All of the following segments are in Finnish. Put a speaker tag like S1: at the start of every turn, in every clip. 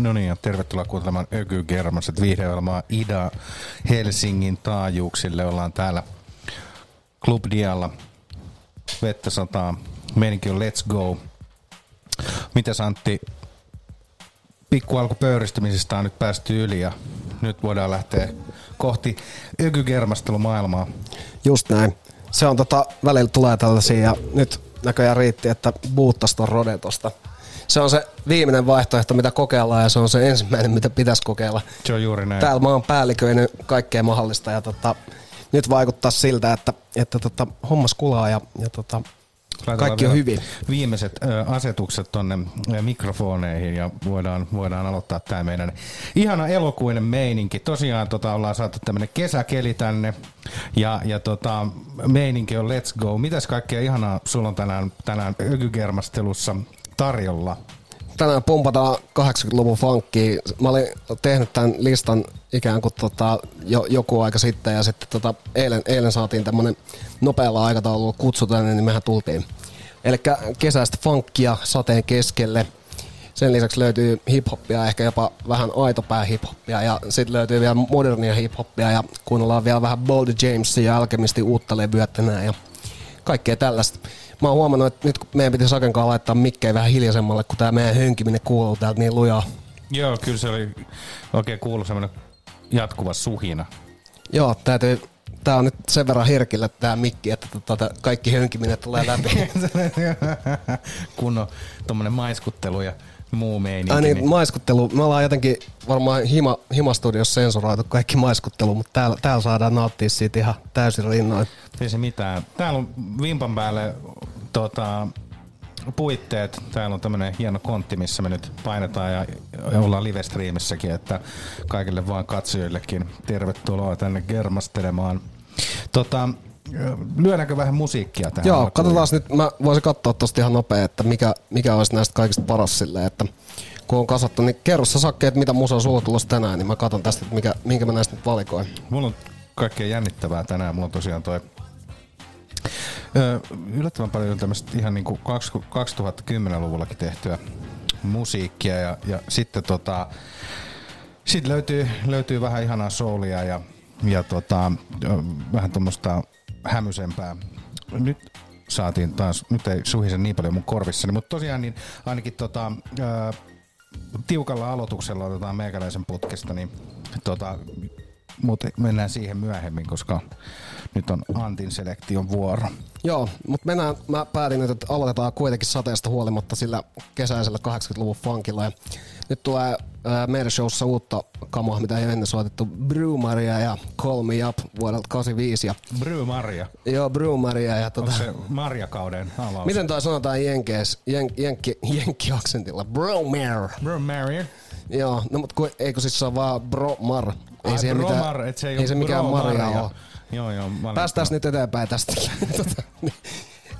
S1: No niin, ja tervetuloa kuuntelemaan Öky Germaset viihdeohjelmaa Ida Helsingin taajuuksille. Ollaan täällä Club Dialla. Vettä sataa. Meininki on Let's Go. Mitäs Antti? Pikku alku pöyristymisestä on nyt päästy yli ja nyt voidaan lähteä kohti ökygermastelumaailmaa.
S2: Just näin. Se on tota, välillä tulee tällaisia ja nyt näköjään riitti, että buuttas ton rodetosta. Se on se viimeinen vaihtoehto, mitä kokeillaan ja se on se ensimmäinen, mitä pitäisi kokeilla.
S1: Se on juuri näin.
S2: Täällä maan päälliköinen kaikkea mahdollista ja tota, nyt vaikuttaa siltä, että, että tota, hommas kulaa ja, ja tota,
S1: Laitetaan
S2: kaikki on hyvin.
S1: Viimeiset asetukset tonne mikrofoneihin ja voidaan, voidaan aloittaa tämä meidän ihana elokuinen meininki. Tosiaan tota, ollaan saatu tämmönen kesäkeli tänne ja, ja tota, meininki on let's go. Mitäs kaikkea ihanaa sulla on tänään, tänään ökygermastelussa tarjolla?
S2: Tänään pumpataan 80-luvun funkkiin. Mä olin tehnyt tämän listan ikään kuin tota, jo, joku aika sitten ja sitten tota, eilen, eilen saatiin tämmönen nopealla aikataululla kutsu tänne, niin mehän tultiin. Eli kesäistä funkkia sateen keskelle. Sen lisäksi löytyy hiphoppia, ehkä jopa vähän aitopää hiphoppia ja sitten löytyy vielä modernia hiphoppia ja kuunnellaan vielä vähän Boldy Jamesia ja Alchemisti uutta levyä tänään ja kaikkea tällaista. Mä oon huomannut, että nyt kun meidän pitäisi Sakenkaan laittaa mikkejä vähän hiljaisemmalle, kun tää meidän hönkiminen kuuluu täältä niin lujaa.
S1: Joo, kyllä se oli oikein kuulu semmoinen jatkuva suhina.
S2: Joo, täytyy, tää on nyt sen verran herkillä tää mikki, että tota, kaikki hönkiminen tulee läpi.
S1: Kunnon tommonen maiskuttelu ja muu meininki.
S2: Ai niin, maiskuttelu. Me ollaan jotenkin varmaan hima, himastudiossa sensuroitu kaikki maiskuttelu, mutta täällä, täällä saadaan nauttia siitä ihan täysin rinnoin.
S1: Ei se mitään. Täällä on vimpan päälle tota, puitteet. Täällä on tämmönen hieno kontti, missä me nyt painetaan ja ollaan live-striimissäkin, että kaikille vaan katsojillekin tervetuloa tänne germastelemaan. Tota, lyödäänkö vähän musiikkia tähän?
S2: Joo,
S1: alkuun?
S2: katsotaan nyt, mä voisin katsoa tosta ihan nopea, että mikä, mikä olisi näistä kaikista paras silleen, että kun on kasattu, niin kerro sä Sakke, että mitä musa on sulla tulossa tänään, niin mä katson tästä, että mikä, minkä mä näistä nyt valikoin.
S1: Mulla on kaikkea jännittävää tänään. Mulla on tosiaan toi Ö, yllättävän paljon tämmöistä ihan niinku 2010-luvullakin tehtyä musiikkia ja, ja sitten tota, sit löytyy, löytyy vähän ihanaa soulia ja, ja tota, vähän tuommoista hämysempää. Nyt saatiin taas, nyt ei suhise niin paljon mun korvissani, mutta tosiaan niin ainakin tota, ö, tiukalla aloituksella otetaan meikäläisen putkesta, niin tota, mutta mennään siihen myöhemmin, koska nyt on Antin selektion vuoro.
S2: Joo, mutta mennään, mä päätin nyt, että aloitetaan kuitenkin sateesta huolimatta sillä kesäisellä 80-luvun funkilla. Ja nyt tulee meidän showssa uutta kamaa, mitä ei ole ennen soitettu. Brumaria ja Call Me Up vuodelta 85. Ja,
S1: Bry Marja.
S2: joo, Brumaria ja tota,
S1: Onko se Marjakauden avaus?
S2: Miten toi sanotaan jenkees, jen, jenki, jenkki-aksentilla? Bromare.
S1: Bry Marja.
S2: Joo, no mutta kun, eikö siis se on vaan bromar? Ei
S1: Ai,
S2: siihen
S1: Bromar,
S2: mitään,
S1: et se ei,
S2: ei se
S1: oo
S2: mikään
S1: Bro
S2: marja
S1: Marja.
S2: ole.
S1: Joo, joo.
S2: Päästään nyt eteenpäin tästä. Tota, niin.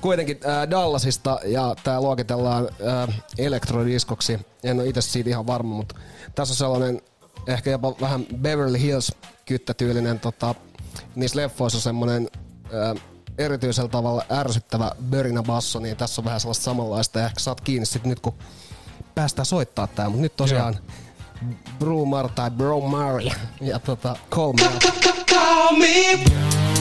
S2: Kuitenkin äh, Dallasista ja tää luokitellaan äh, elektrodiskoksi. En ole itse siitä ihan varma, mutta tässä on sellainen ehkä jopa vähän Beverly Hills kyttätyylinen tota, niissä leffoissa on semmoinen äh, erityisellä tavalla ärsyttävä börinä basso, niin tässä on vähän sellaista samanlaista ja ehkä saat kiinni sit nyt kun päästään soittaa tää, mutta nyt tosiaan Brumar tai Bromar ja, tota, Call Me Up.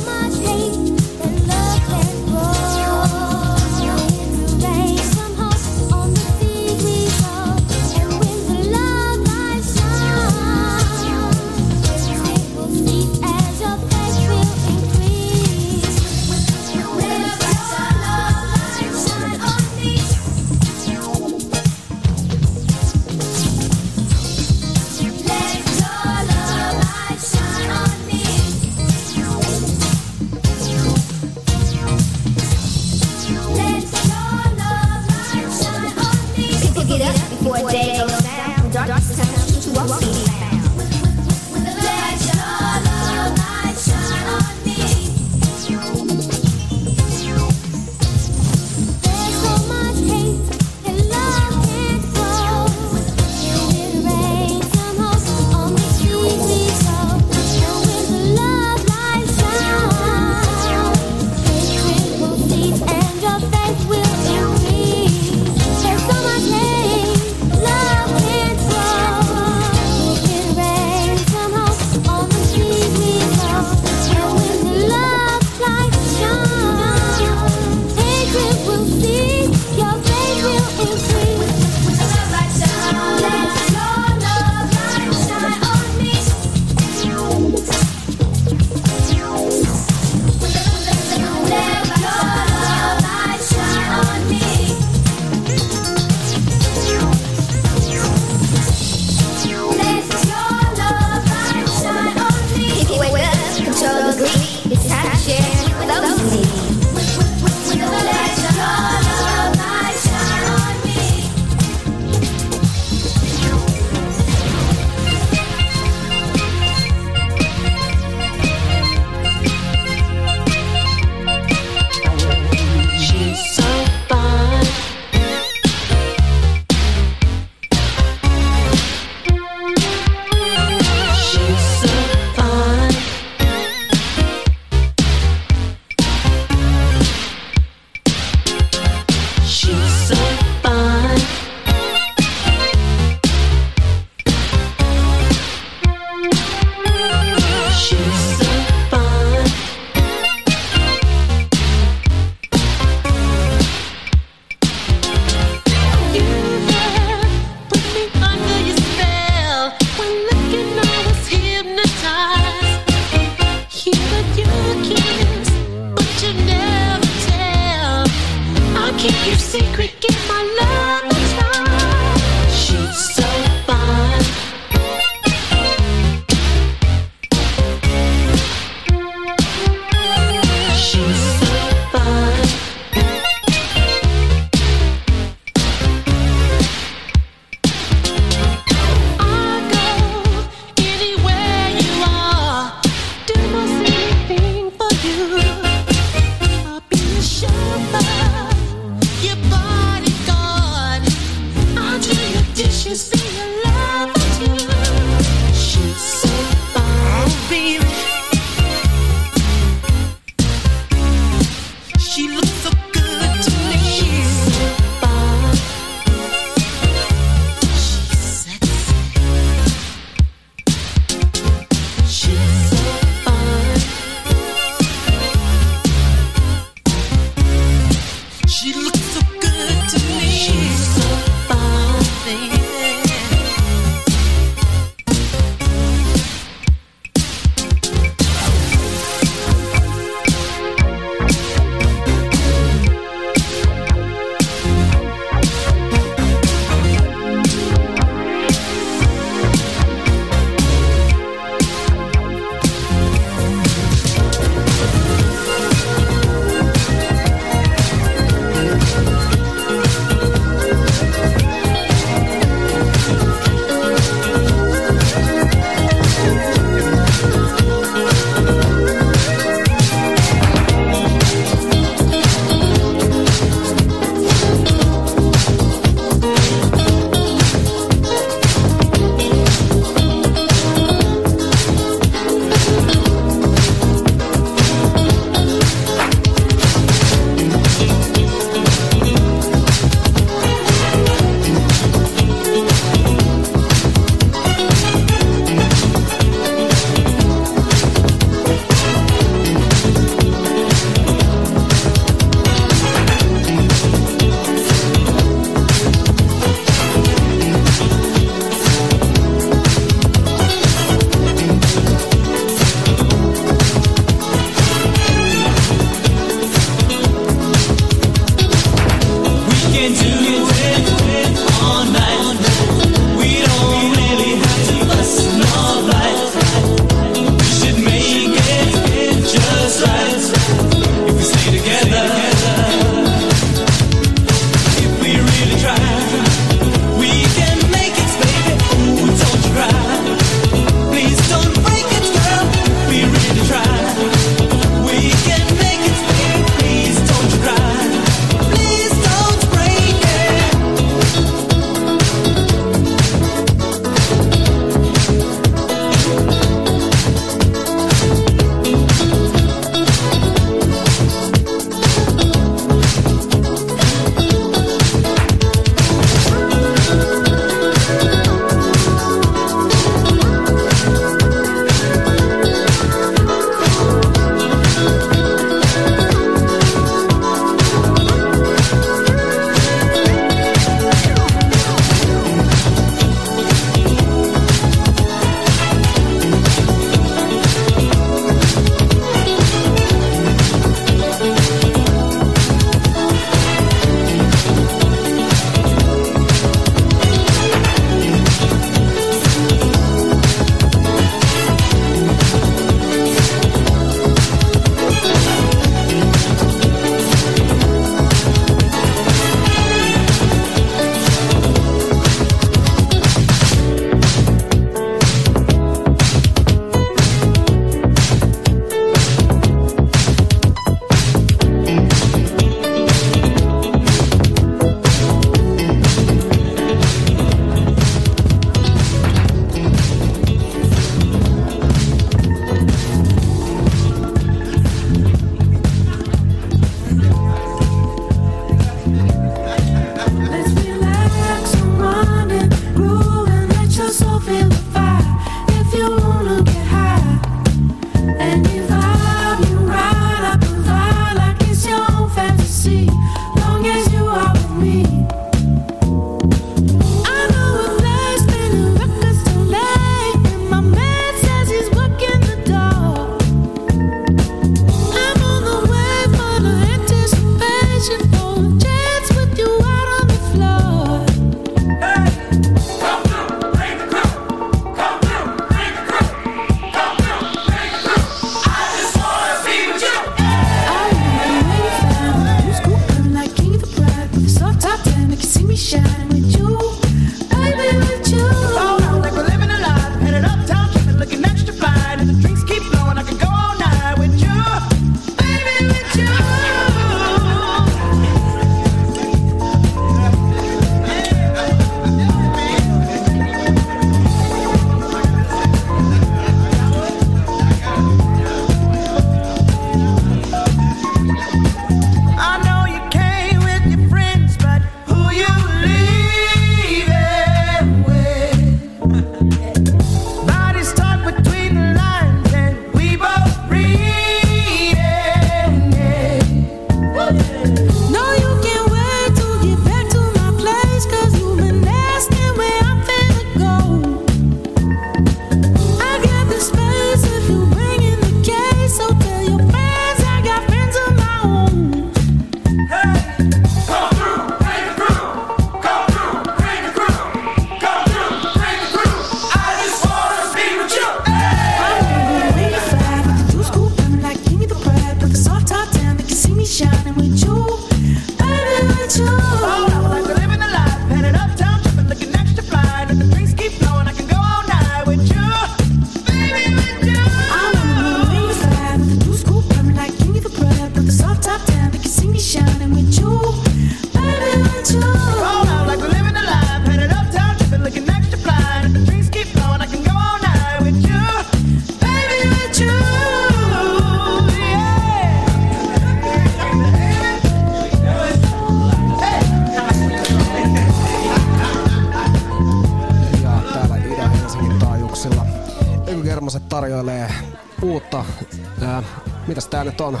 S3: On,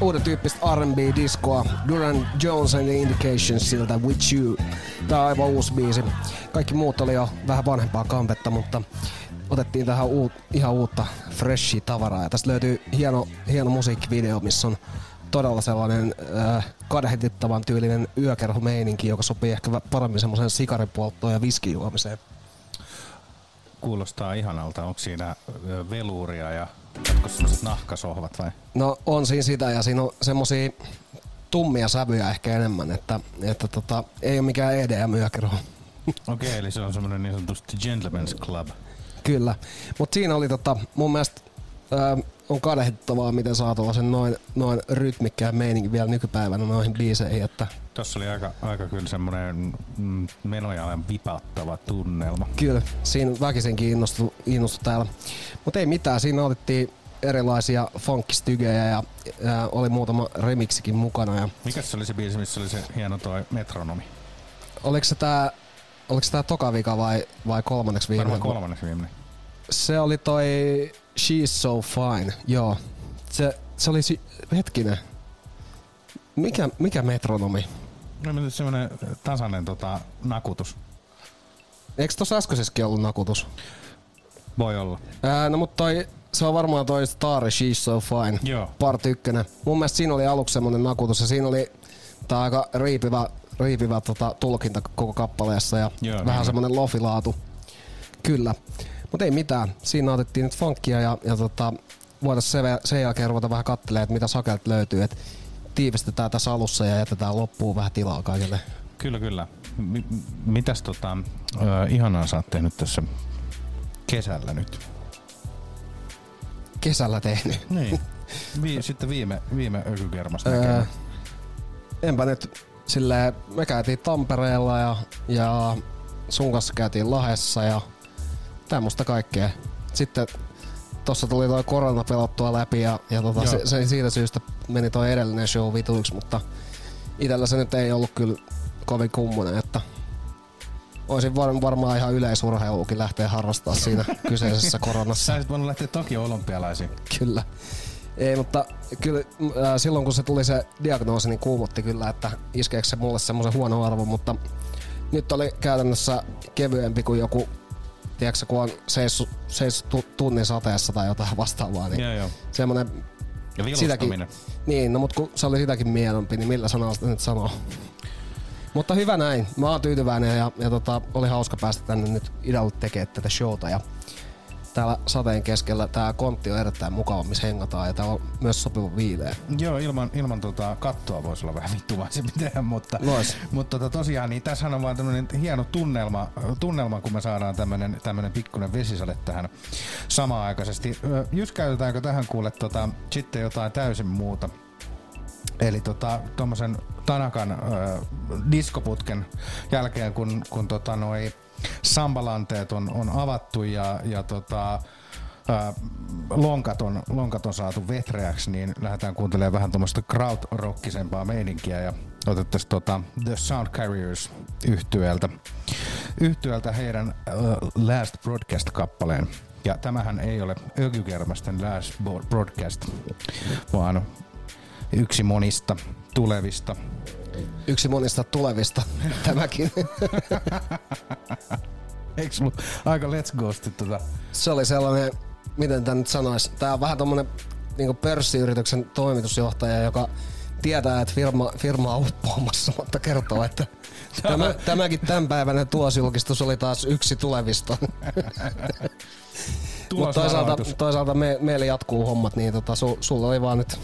S2: uuden tyyppistä R&B-diskoa Duran Jones and the Indications siltä With You. Tää on aivan uusi biisi. Kaikki muut oli jo vähän vanhempaa kampetta, mutta otettiin tähän uut, ihan uutta freshia tavaraa. Ja tästä löytyy hieno, hieno musiikkivideo, missä on todella sellainen äh, kadehdittavan tyylinen yökerhomeininki, joka sopii ehkä paremmin semmoiseen sikaripolttoon ja viskijuomiseen.
S1: Kuulostaa ihanalta. Onko siinä veluuria ja jatko semmoiset nahkasohvat vai?
S2: No on siinä sitä ja siinä on semmosia tummia sävyjä ehkä enemmän, että, että tota, ei ole mikään EDM yökerho.
S1: Okei, okay, eli se on semmoinen niin sanotusti gentleman's club.
S2: Kyllä. Mutta siinä oli tota, mun mielestä ää, on kadehdittavaa, miten saa tuollaisen noin, noin rytmikkään meininkin vielä nykypäivänä noihin biiseihin, että
S1: Tossa oli aika, aika kyllä semmoinen mm, menojalan vipauttava tunnelma.
S2: kyllä siinä väkisinkin innostu, innostu täällä. Mutta ei mitään, siinä otettiin erilaisia funkkistygejä ja ää, oli muutama remiksikin mukana ja
S1: Mikäs se oli se biisi, missä oli se hieno toi metronomi?
S2: oliko se tää Oliko tää toka vika vai, vai kolmanneksi viimeinen?
S1: Varmaan kolmanneksi viimeinen.
S2: Se oli toi She's So Fine, joo. Se, se oli, si- hetkinen. Mikä, mikä metronomi?
S1: No, semmoinen tasainen tota, nakutus.
S2: Eikö tossa äskeisessäkin ollut nakutus?
S1: Voi olla.
S2: Ää, no mutta toi, se on varmaan toi Star She's So Fine.
S1: Joo.
S2: Part ykkönen. Mun mielestä siinä oli aluksi semmonen nakutus ja siinä oli tää aika riipivä, riipivä tota, tulkinta koko kappaleessa ja
S1: Joo,
S2: vähän
S1: niin.
S2: semmonen lofilaatu. Kyllä. Mutta ei mitään. Siinä otettiin nyt funkia ja, ja tota, voitaisiin sen, sen jälkeen ruveta vähän kattelemaan, että mitä sakelta löytyy. Et tiivistetään tässä alussa ja jätetään loppuun vähän tilaa kaikille.
S1: Kyllä, kyllä. M- mitäs tota, ö, ihanaa sä oot tehnyt tässä kesällä nyt?
S2: Kesällä tehnyt.
S1: Niin. Vi- sitten viime, viime ökykermasta
S2: Öö, enpä nyt silleen, me käytiin Tampereella ja, ja sun kanssa käytiin Lahessa ja tämmöstä kaikkea. Sitten tossa tuli toi korona pelottua läpi ja, ja tota,
S1: Joo.
S2: se, se, siitä syystä meni toi edellinen show vituiksi, mutta itellä se nyt ei ollut kyllä kovin kummonen, että olisin var, varmaan ihan yleisurheilukin lähteä harrastaa siinä kyseisessä koronassa.
S1: Sä olisit voinut lähteä Tokio olympialaisiin.
S2: Kyllä. Ei, mutta kyllä äh, silloin kun se tuli se diagnoosi, niin kuumotti kyllä, että iskeekö se mulle semmoisen huono arvo, mutta nyt oli käytännössä kevyempi kuin joku, tiedätkö, kun on seissu, seissu tu- tunnin sateessa tai jotain vastaavaa, niin
S1: Joo, joo.
S2: semmoinen
S1: Ja
S2: sitäkin, niin, no mutta kun se oli sitäkin mieluumpi, niin millä sanalla sitä nyt sanoo? Mutta hyvä näin. Mä oon tyytyväinen ja, ja tota, oli hauska päästä tänne nyt idälle tekemään tätä showta. Ja täällä sateen keskellä tää kontti on erittäin mukava, missä hengataan ja täällä on myös sopiva viileä.
S1: Joo, ilman, ilman tota kattoa voisi olla vähän vittuvaisempi tehdä, mutta, mutta tota, tosiaan niin tässähän on vaan tämmönen hieno tunnelma, tunnelma, kun me saadaan tämmönen, tämmönen pikkunen vesisade tähän samaaikaisesti. Ö, Jyskäytetäänkö tähän kuule tota, sitten jotain täysin muuta? Eli tota, tommosen Tanakan ö, diskoputken jälkeen, kun, kun tota noi sambalanteet on, on avattu ja, ja tota, ää, lonkat, on, lonkat on saatu vetreäksi, niin lähdetään kuuntelemaan vähän tuommoista krautrockisempaa meininkiä ja otettaisiin tota The Sound Carriers yhtyöltä, yhtyöltä heidän uh, Last Broadcast-kappaleen. Ja tämähän ei ole Ökykermasten Last Broadcast, vaan yksi monista tulevista.
S2: Yksi monista tulevista tämäkin.
S1: Eikö sulla aika let's ghosti tota?
S2: se oli sellainen, miten tämä nyt sanoisi, tää on vähän tommonen niin pörssiyrityksen toimitusjohtaja, joka tietää, että firma, firma on uppoamassa, mutta kertoo, että tämä, tämäkin tämänpäiväinen tuosjulkistus oli taas yksi tulevista. Mutta toisaalta, toisaalta me, meille jatkuu hommat, niin tota, su, sulla oli vaan nyt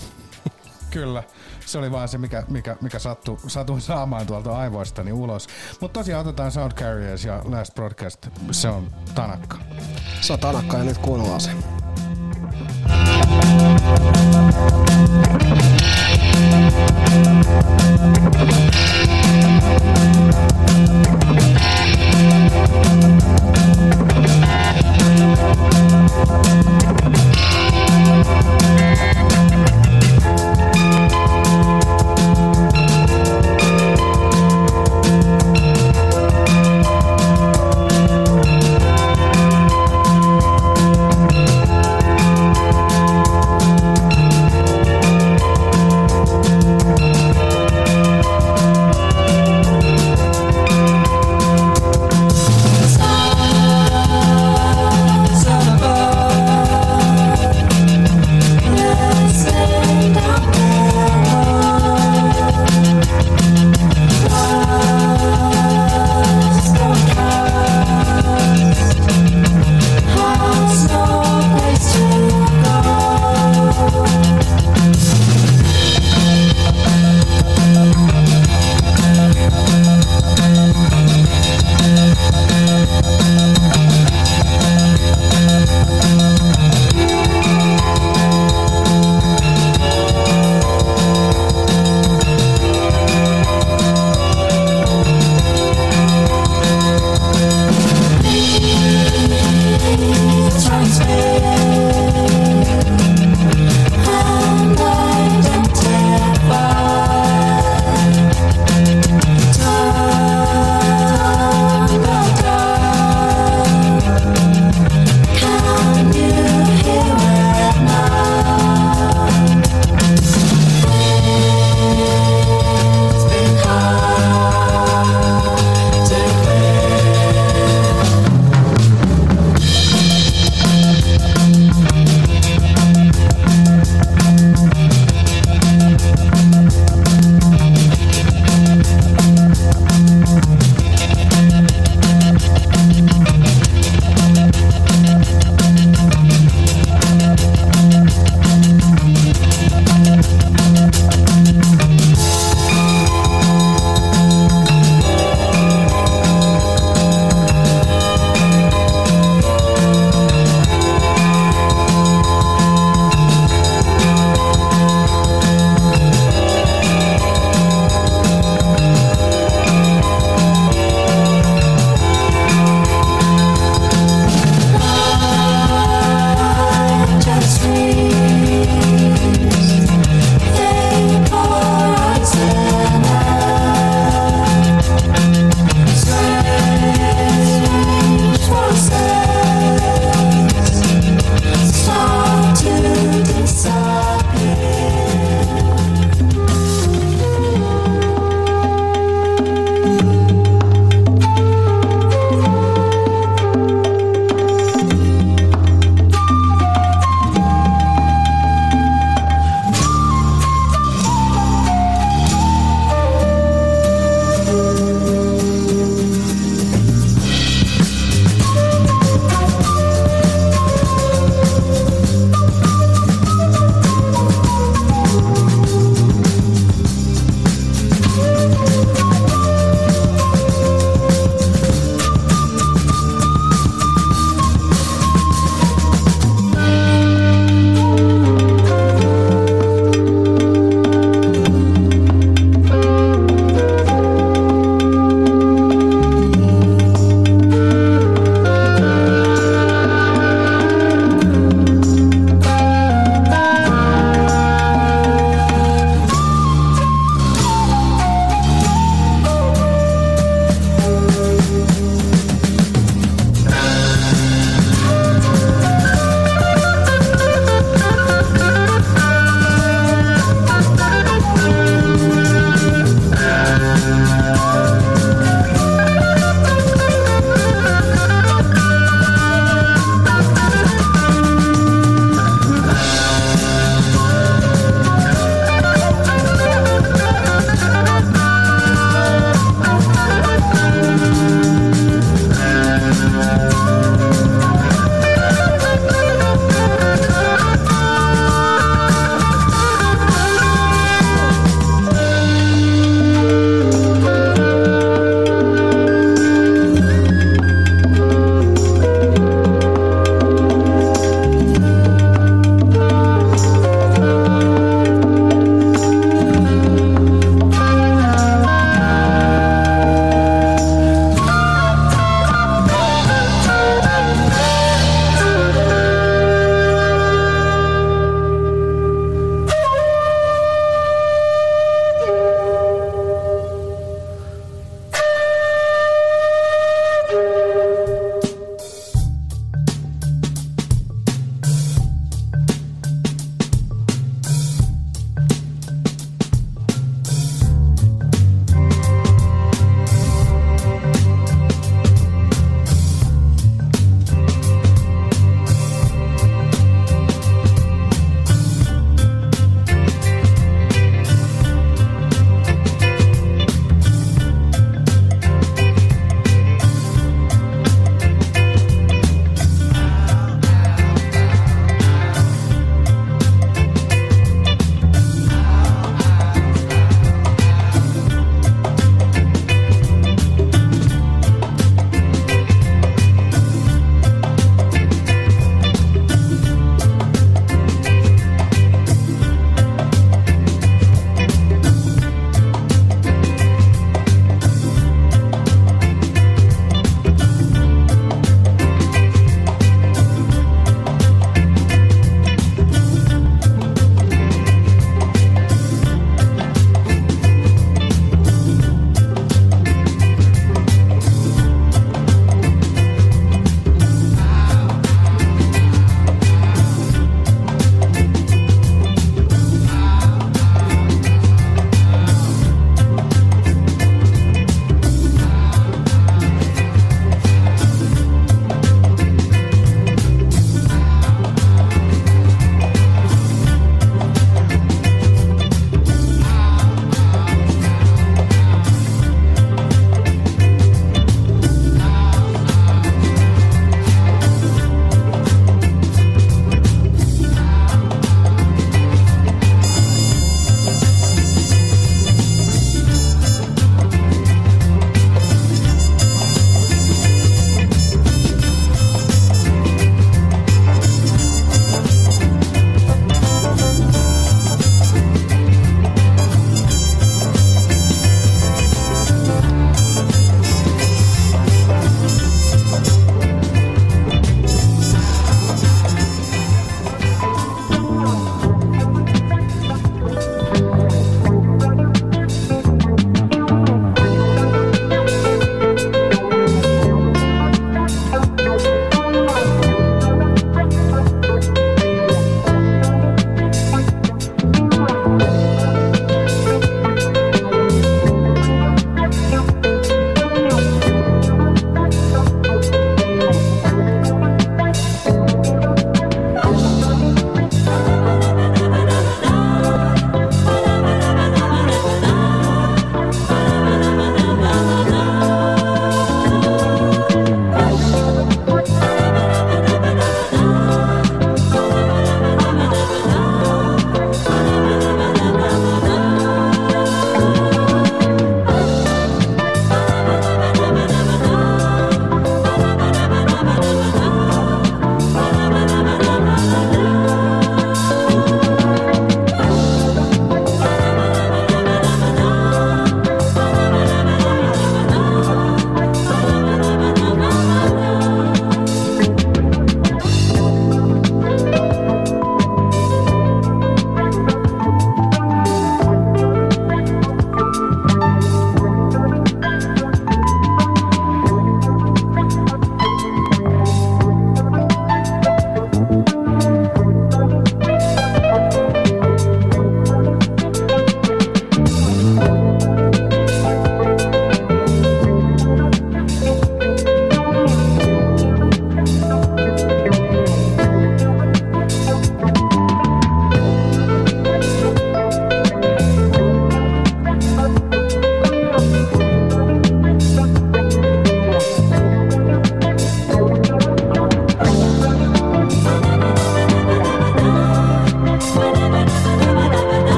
S1: Kyllä. Se oli vaan se, mikä, mikä, mikä sattui, satuin saamaan tuolta aivoistani ulos. Mutta tosiaan otetaan Sound Carriers ja Last Broadcast. Se on Tanakka.
S2: se on tanakka ja nyt kuunnellaan se.
S3: Thank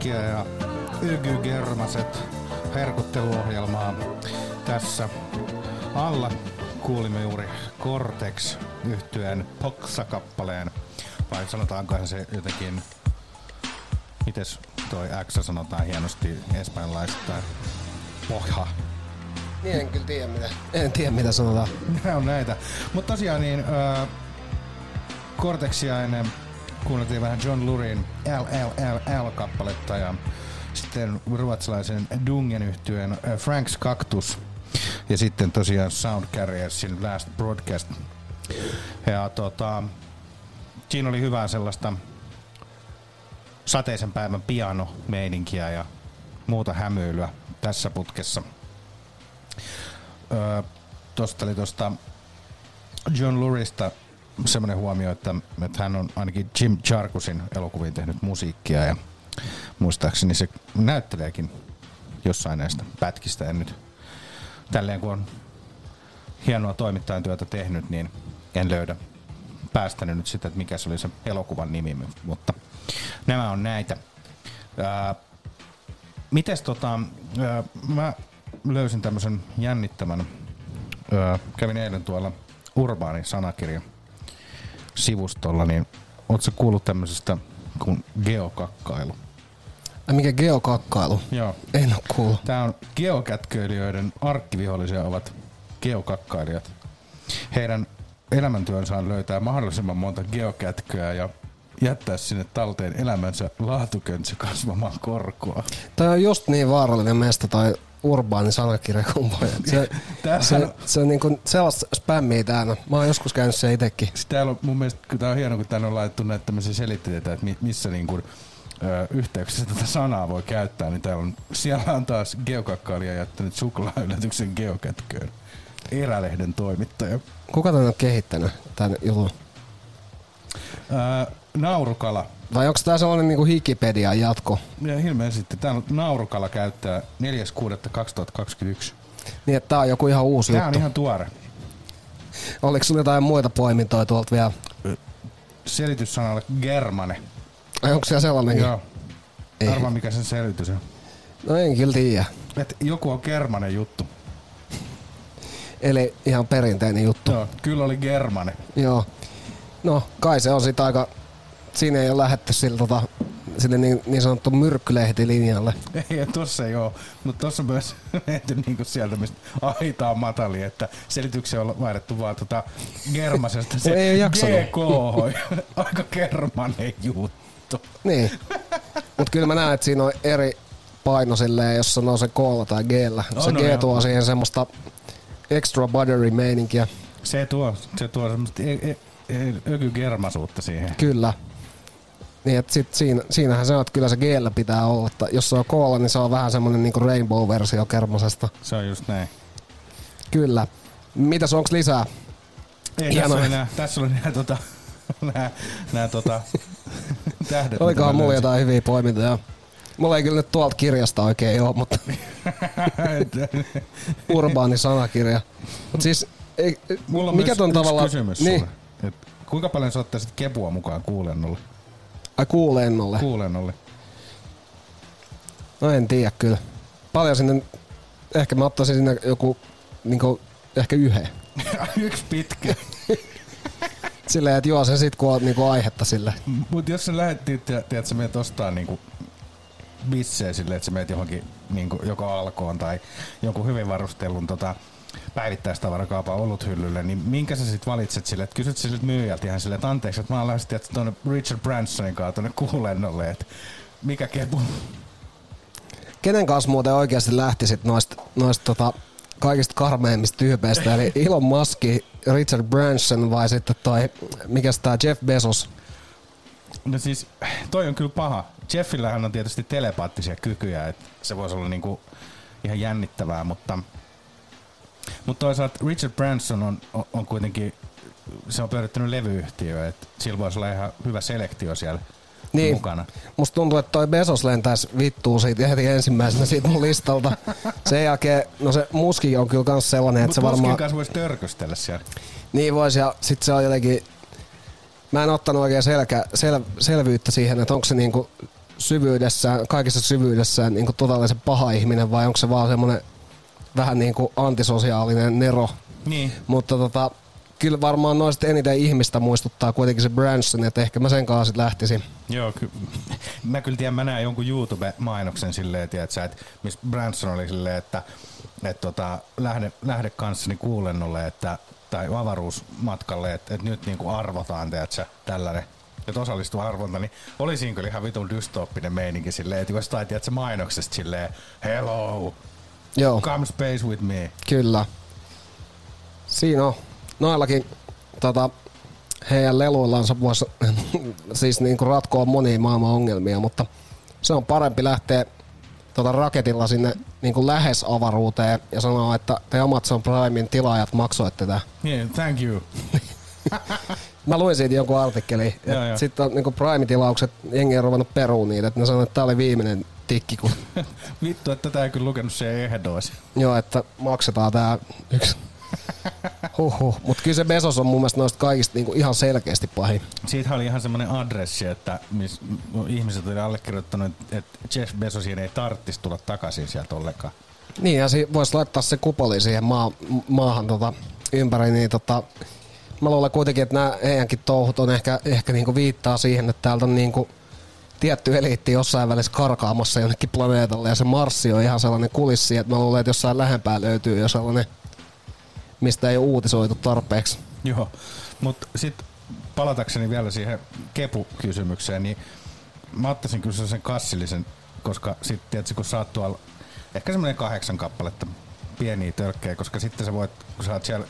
S1: Ida-Helsinkiä ja Ygy Germaset herkutteluohjelmaa. Tässä alla kuulimme juuri Cortex yhtyeen Poksa-kappaleen, vai sanotaankohan se jotenkin, mites toi X sanotaan hienosti espanjalaisittain, Pohja.
S2: Niin en kyllä tiedä mitä. En tiedä mitä sanotaan.
S1: Nämä on näitä. Mutta tosiaan niin, äh, Cortexia ennen kuunneltiin vähän John Lurin LLLL-kappaletta ja sitten ruotsalaisen Dungen yhtyeen äh, Frank's Cactus ja sitten tosiaan Sound Carriersin Last Broadcast. Ja tota, siinä oli hyvää sellaista sateisen päivän piano-meininkiä ja muuta hämyilyä tässä putkessa. Öö, tosta oli tosta John Lurista semmoinen huomio, että, että hän on ainakin Jim Jarkusin elokuviin tehnyt musiikkia ja muistaakseni se näytteleekin jossain näistä pätkistä. En nyt tälleen kun on hienoa toimittajan työtä tehnyt, niin en löydä päästänyt nyt sitä, että mikä se oli se elokuvan nimi, mutta nämä on näitä. Ää, mites tota, ää, mä löysin tämmöisen jännittävän, ää, kävin eilen tuolla Urbaanin sanakirja sivustolla, niin ootko kuullut tämmöisestä kuin geokakkailu?
S2: Mikä geokakkailu?
S1: Joo.
S2: En oo kuullut.
S1: Tää on geokätköilijöiden arkkivihollisia ovat geokakkailijat. Heidän elämäntyönsä on löytää mahdollisimman monta geokätköä ja jättää sinne talteen elämänsä laatuköntsä kasvamaan korkoa.
S2: Toi on just niin vaarallinen mesta tai urbaani sanakirja kuin voi. Se,
S1: Tämähän
S2: se,
S1: on-
S2: se, on niin kuin sellaista spämmiä täällä. Mä oon joskus käynyt se itekin.
S1: Siis täällä on mun mielestä, kun tää on hieno, kun tänne on laitettu näitä tämmöisiä selitteitä, että mi- missä niin kuin, yhteyksissä tätä sanaa voi käyttää, niin täällä on, siellä on taas geokakkailija jättänyt suklaayllätyksen geokätköön. Erälehden toimittaja.
S2: Kuka tän on kehittänyt tän jutun?
S1: Ää, naurukala.
S2: Vai onko tää sellainen niinku Wikipedian jatko?
S1: Ja ilmeisesti täällä on naurukala käyttää 4.6.2021.
S2: Niin, että tää on joku ihan uusi
S1: Tää on ihan tuore.
S2: Oliko sulla jotain muita poimintoja tuolta vielä?
S1: Selityssanalle germane.
S2: Ai onko siellä sellainenkin?
S1: Joo.
S2: Ei.
S1: Arvaa mikä sen selitys on.
S2: No en kyllä tiedä.
S1: Et joku on germanen juttu.
S2: Eli ihan perinteinen juttu.
S1: Joo, kyllä oli germane.
S2: Joo. No, kai se on sit aika... Siinä ei ole lähetty sille, tota, sille niin, niin sanottu myrkkylehtilinjalle.
S1: Ei, ja tossa ei oo. Mutta tossa on myös menty niinku sieltä mistä aitaa matali, että selityksiä on vaihdettu vaan tota germasesta se
S2: Ei.
S1: GK. Aika germanen juttu.
S2: Niin. Mut kyllä mä näen, että siinä on eri paino silleen, jos sanoo se K tai G.
S1: On,
S2: Se
S1: on,
S2: G
S1: joo.
S2: tuo siihen semmoista extra buttery meininkiä.
S1: Se tuo, se tuo semmoista e- e- e- ökygermasuutta siihen.
S2: Kyllä. Niin, että sit siinä, siinähän se on, että kyllä se G pitää olla. Että jos se on K, niin se on vähän semmonen niinku rainbow-versio kermasesta.
S1: Se on just näin.
S2: Kyllä. Mitäs onks lisää?
S1: Ei, tässä oli nää, tässä oli nää, tota, nää, nää tota, tähdet.
S2: Olikohan mulla
S1: löysin.
S2: jotain hyviä poimintoja? Mulla ei kyllä nyt tuolta kirjasta oikein ole, mutta urbaani sanakirja. Mut siis, ei,
S1: Mulla on
S2: mikä
S1: myös
S2: ton
S1: yksi
S2: tavallaan...
S1: kysymys
S2: niin,
S1: sulle. Et kuinka paljon sä ottaisit kepua mukaan kuulennolle?
S2: ai kuulennolle.
S1: Kuulennolle.
S2: No en tiedä kyllä. Paljon sinne, ehkä mä ottaisin sinne joku, niinku, ehkä yhden.
S1: Yksi pitkä.
S2: Silleen, että juo sen sit, kun on niinku aihetta sille.
S1: Mut jos sä lähettiin, tiedät, että sä meet ostaa niinku bissejä silleen, että sä meet johonkin niinku, joko alkoon tai jonkun hyvin varustellun tota, päivittäistavarakaupan oluthyllylle, niin minkä sä sit valitset sille, että kysyt siltä myyjältä ihan silleen, että anteeksi, että mä oon lähes tuonne Richard Bransonin kanssa tuonne kuulennolle, että mikä kepu?
S2: Kenen kanssa muuten oikeasti lähtisit noista noist, tota, kaikista karmeimmista tyypeistä, eli Elon Musk, Richard Branson vai sitten toi, mikä tää Jeff Bezos?
S1: No siis, toi on kyllä paha. Jeffillähän on tietysti telepaattisia kykyjä, että se voisi olla niinku ihan jännittävää, mutta, mutta toisaalta Richard Branson on, on, on kuitenkin, se on pyörittänyt levyyhtiöä, että sillä voisi olla ihan hyvä selektio siellä
S2: Niin.
S1: mukana.
S2: Musta tuntuu, että toi Bezos lentäisi vittuun siitä heti ensimmäisenä siitä mun listalta. Sen jälkeen, no se Muski on kyllä kans sellainen, että
S1: Mutta
S2: se
S1: Muskin
S2: varmaan...
S1: kanssa voisi törkystellä siellä.
S2: Niin vois, ja sit se on jotenkin... Mä en ottanut oikein selkä, sel, selvyyttä siihen, että onko se niinku syvyydessään, kaikissa syvyydessään niinku totaalisen paha ihminen vai onko se vaan semmoinen vähän niinku antisosiaalinen nero.
S1: Niin.
S2: Mutta tota, kyllä varmaan noista eniten ihmistä muistuttaa kuitenkin se Branson, että ehkä mä sen kanssa sit lähtisin.
S1: Joo, ky- mä kyllä tiedän, mä näen jonkun YouTube-mainoksen silleen, tiedät sä, että missä Branson oli silleen, että et tota, lähde, lähde kanssani kuulennolle, että, tai avaruusmatkalle, että, että nyt niinku arvotaan, tiedät sä, tällainen että osallistuu arvonta, niin oli siinä kyllä ihan vitun dystooppinen meininki silleen, että jostain, sä, mainoksesta silleen, hello,
S2: Joo,
S1: come space with me.
S2: kyllä. Siinä on. Noillakin tota, heidän leluillansa voisi siis niinku ratkoa monia maailman ongelmia, mutta se on parempi lähteä tota raketilla sinne niinku lähes avaruuteen ja sanoa, että te Amazon Primein tilaajat maksoitte tätä.
S1: Yeah, thank you.
S2: Mä luin siitä jonkun artikkeli. Sitten on niinku Prime-tilaukset, jengi on ruvennut peruun niitä, että ne sanoo, että tää oli viimeinen tikki, kun
S1: Vittu, että tätä ei kyllä lukenut siellä ehdoissa.
S2: joo, että maksetaan tää yksi. Huhhuh. Mut kyllä se Bezos on mun mielestä noista kaikista niinku ihan selkeästi pahin.
S1: Siitä oli ihan semmoinen adressi, että miss, ihmiset oli allekirjoittanut, että Jeff Bezosien ei tarttisi tulla takaisin sieltä ollenkaan.
S2: Niin, ja si- voisi laittaa se kupoli siihen maa, maahan tota, ympäri, niin tota, mä luulen kuitenkin, että nämä heidänkin touhut on ehkä, ehkä niinku viittaa siihen, että täältä on niinku tietty eliitti jossain välissä karkaamassa jonnekin planeetalle, ja se Marssi on ihan sellainen kulissi, että mä luulen, että jossain lähempää löytyy jo sellainen, mistä ei ole uutisoitu tarpeeksi.
S1: Joo, mutta sitten palatakseni vielä siihen kepu-kysymykseen, niin mä ottaisin kyllä sen kassillisen, koska sitten tietysti kun oot tuolla, ehkä semmoinen kahdeksan kappaletta pieniä tölkkejä, koska sitten sä voit, kun sä oot siellä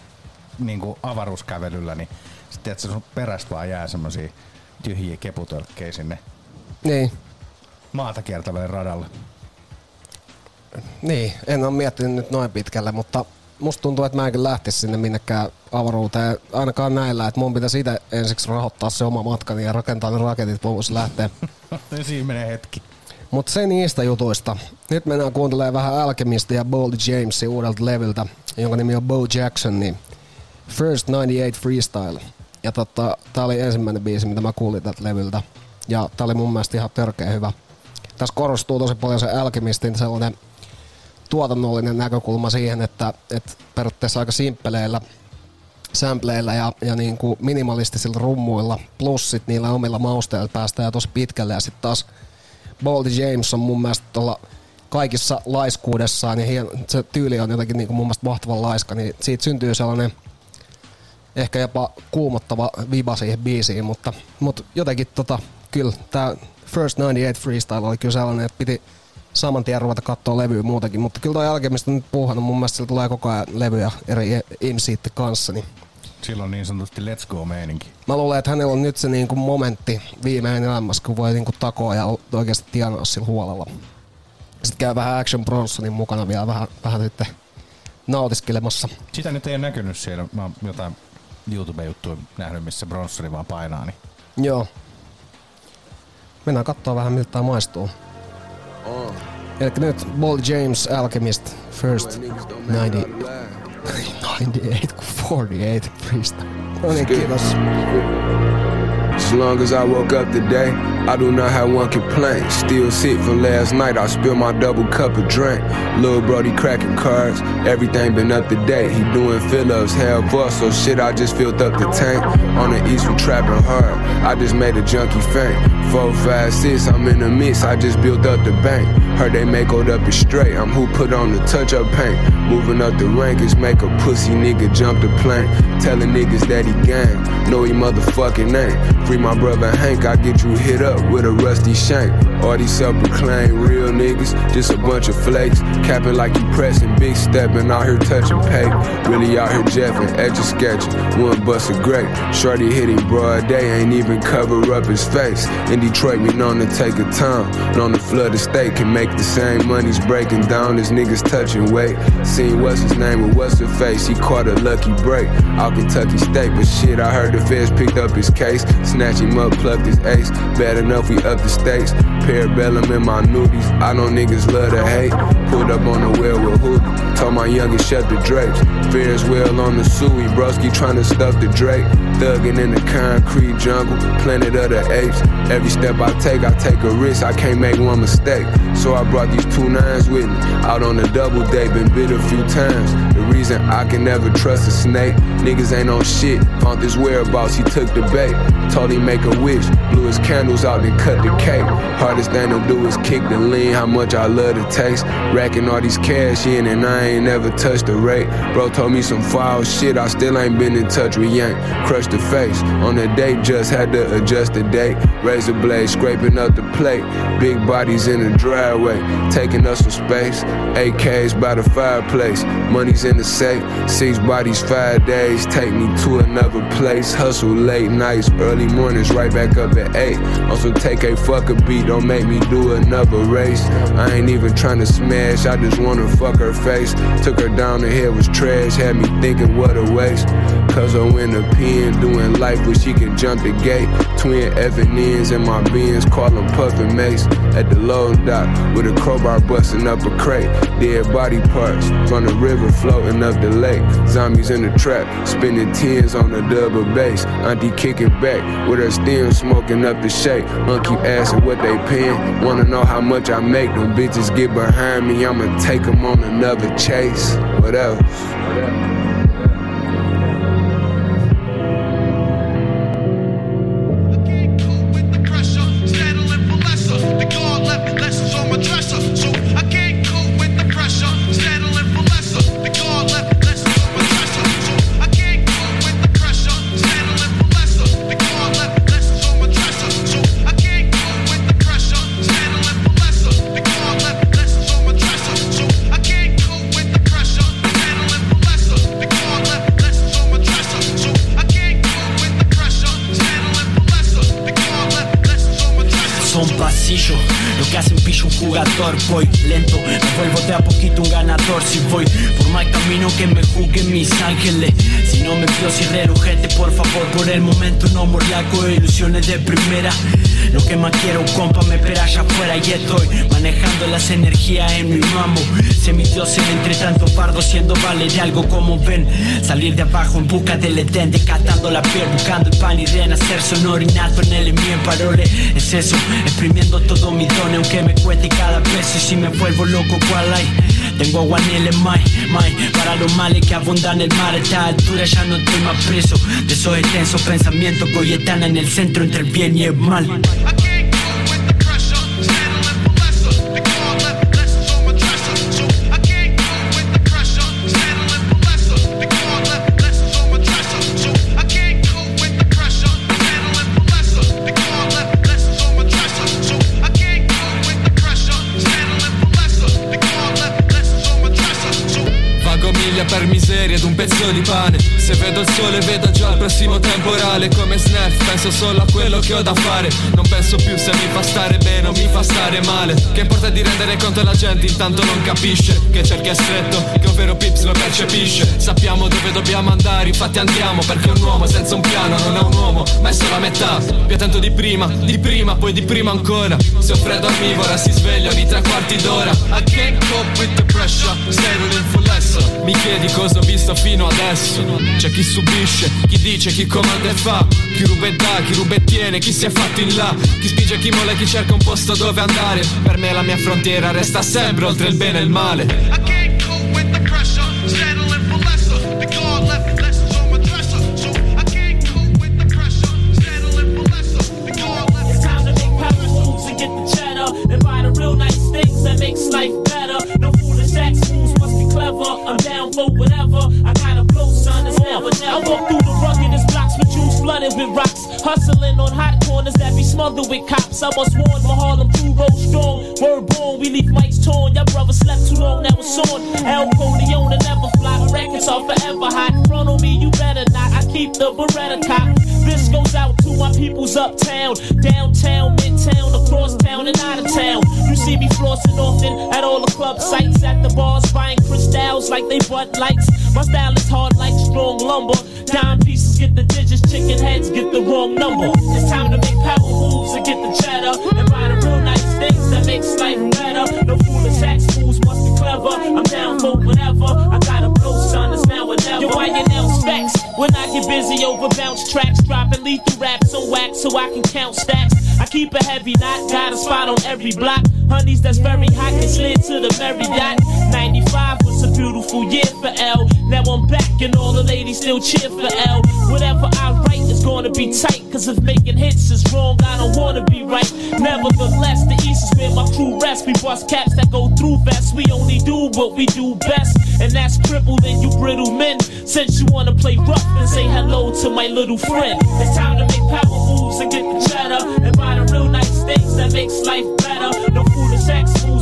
S1: niin kuin avaruuskävelyllä, niin sitten tietysti sun perästä vaan jää semmoisia tyhjiä keputölkkejä sinne
S2: Niin,
S1: maata kiertävälle radalle.
S2: niin, en ole miettinyt nyt noin pitkälle, mutta musta tuntuu, että mä enkin lähtisi sinne minnekään avaruuteen, ainakaan näillä, että mun pitäisi itse ensiksi rahoittaa se oma matkani ja rakentaa ne raketit, mä voisin lähteä.
S1: Siinä menee hetki.
S2: Mutta se niistä jutuista. Nyt mennään kuuntelemaan vähän Alchemista ja Boldy Jamesin uudelta levyltä, jonka nimi on Bo Jackson, niin First 98 Freestyle. Ja tota, tää oli ensimmäinen biisi, mitä mä kuulin tältä levyltä. Ja tää oli mun mielestä ihan törkeä hyvä. Tässä korostuu tosi paljon se Alchemistin sellainen tuotannollinen näkökulma siihen, että, että periaatteessa aika simppeleillä sampleilla ja, ja niin kuin minimalistisilla rummuilla plus sit niillä omilla mausteilla päästään tosi pitkälle. Ja sitten taas Boldy James on mun mielestä tuolla kaikissa laiskuudessaan ja hien, se tyyli on jotenkin niin kuin mun mielestä mahtavan laiska, niin siitä syntyy sellainen ehkä jopa kuumottava viba siihen biisiin, mutta, mutta jotenkin tota, kyllä tämä First 98 Freestyle oli kyllä sellainen, että piti saman tien ruveta katsoa levyä muutenkin, mutta kyllä toi jälkeen, nyt puuhannut, mun mielestä sillä tulee koko ajan levyjä eri imsiitte kanssa, niin
S1: Silloin niin sanotusti let's go meininki.
S2: Mä luulen, että hänellä on nyt se niinku momentti viimein elämässä, kun voi niinku takoa ja oikeasti tienaa sillä huolella. Sitten käy vähän Action Bronsonin mukana vielä vähän, vähän sitten nautiskelemassa.
S1: Sitä nyt ei ole näkynyt siellä. Mä oon jotain YouTube-juttuja nähnyt, missä Bronsoni vaan painaa. Niin.
S2: Joo. Mennään katsoa vähän miltä tää maistuu. Oh. Eli nyt Ball James Alchemist First 90, 98 kun 48 freestyle. No niin, kiitos.
S4: As long as I woke up today, I do not have one complaint. Still sick from last night, I spilled my double cup of drink. Lil' Brody cracking cards, everything been up to date. He doing fill-ups, half up, so shit, I just filled up the tank. On the east, we trapping hard, I just made a junkie faint. Four, five, six, I'm in the mix, I just built up the bank. Heard they make old up it straight, I'm who put on the touch-up paint. Moving up the rankings, make a pussy nigga jump the plane. Telling niggas that he gang, know he motherfucking ain't. Free my brother Hank, I get you hit up with a rusty shank. All these self-proclaimed real niggas, just a bunch of flakes. Capping like you pressing, big stepping out here touching pay. Really out here jeffing, edge sketching, one bust a grape. Shorty hitting broad day, ain't even cover up his face. Detroit, we known to take a time. Known to flood the state, can make the same monies breaking down as niggas touching weight. Seen what's his name with what's her face, he caught a lucky break. Out Kentucky State, but shit, I heard the feds picked up his case. Snatch him up, plucked his ace. Bad enough, we up the stakes. Parabellum in my nudies. I know niggas love to hate. Pulled up on the well with hoodie. Told my youngest shut the drapes. Ferris wheel on the Suey. Broski trying to stuff the Drake. Thuggin' in the concrete jungle. Planet of the apes. Every step I take, I take a risk. I can't make one mistake. So I brought these two nines with me. Out on a double date, been bit a few times. Reason I can never trust a snake. Niggas ain't on shit. Found his whereabouts, he took the bait. Told him make a wish. Blew his candles out, then cut the cake. Hardest thing to do is kick the lean. How much I love the taste. Racking all these cash in, and I ain't never touched the rate. Bro told me some foul shit. I still ain't been in touch with Yank. Crushed the face. On the date, just had to adjust the date. Razor blade scraping up the plate. Big bodies in the driveway. Taking us some space. AKs by the fireplace. Money's in safe. Six bodies, five days. Take me to another place. Hustle late nights, early mornings, right back up at eight. Also take a fuck a beat, don't make me do another race. I ain't even trying to smash, I just wanna fuck her face. Took her down, the head was trash, had me thinking what a waste. Cause I'm in the pen, doing life where she can jump the gate. Twin Evan ends in my beans, call them Puffin Mace. At the load dock, with a crowbar busting up a crate. Dead body parts from the river floating up the lake. Zombies in the trap, spinning tens on the double bass. Auntie kicking back with her stem smoking up the shake. Keep asking what they paying. Wanna know how much I make. Them bitches get behind me, I'ma take them on another chase. What else?
S5: son del Edén Decatando la piel, buscando el pan y renacer Sonoro innato en el en parole Es eso, exprimiendo todo mi don Aunque me cueste cada peso y si me vuelvo loco cual hay tengo agua en el mai, mai Para los males que abundan el mar. A esta altura ya no estoy más preso De esos extensos pensamientos que hoy están en el centro Entre el bien y el mal
S6: temporale Come Snap penso solo a quello che ho da fare. Non penso più se mi fa stare bene o mi fa stare male. Che importa di rendere conto la gente intanto non capisce Che che è stretto, che un vero pips lo percepisce. Sappiamo dove dobbiamo andare, infatti andiamo Perché un uomo senza un piano non è un uomo, ma è solo la metà. Più attento di prima, di prima, poi di prima ancora. Se ho freddo armivora si sveglia ogni tre quarti d'ora. I can't cope with the pressure, stereo in full essere Mi chiedi cosa ho visto fino adesso. C'è chi subisce, chi dice, chi comanda e fa. Chi ruba e dà, chi ruba e tiene, chi si è fatto in là. Chi spinge, chi molla, chi cerca un posto dove andare. Per me la mia frontiera resta sempre oltre il bene e il male
S7: I was warned my Harlem crew roll strong. Word born, we leave mics torn. Your brother slept too long, now it's on. El Corleone never fly. Records are forever hot. Front on me, you better not. I keep the Beretta cop. This goes out to my peoples uptown, downtown, midtown, across town, and out of town. You see me flossing often at all the club sites, at the bars, buying crystals like they butt lights. My style is hard like strong lumber. Dime pieces get the digits, chicken heads get the wrong number. It's time to make power moves and get the cheddar and the real nice things that makes life better. No foolish acts, fools must be clever. I'm down for whatever. I gotta blow, son, it's now or. Yo, your nails specs? When I get busy over bounce tracks, dropping lethal raps on wax so I can count stacks. I keep a heavy knot, got a spot on every block. Honeys that's very hot can slid to the very dot. 95 was a beautiful year for L. Now I'm back and all the ladies still cheer for L. Whatever I write is gonna be tight, cause if making hits is wrong, I don't wanna be right. Nevertheless, the East is where my crew rests. We bust caps that go through vests. We only do what we do best, and that's crippled and you brittle men. Since you wanna play rough and say hello to my little friend, it's time to make power moves and get the cheddar and buy the real nice things that makes life better. No moves must be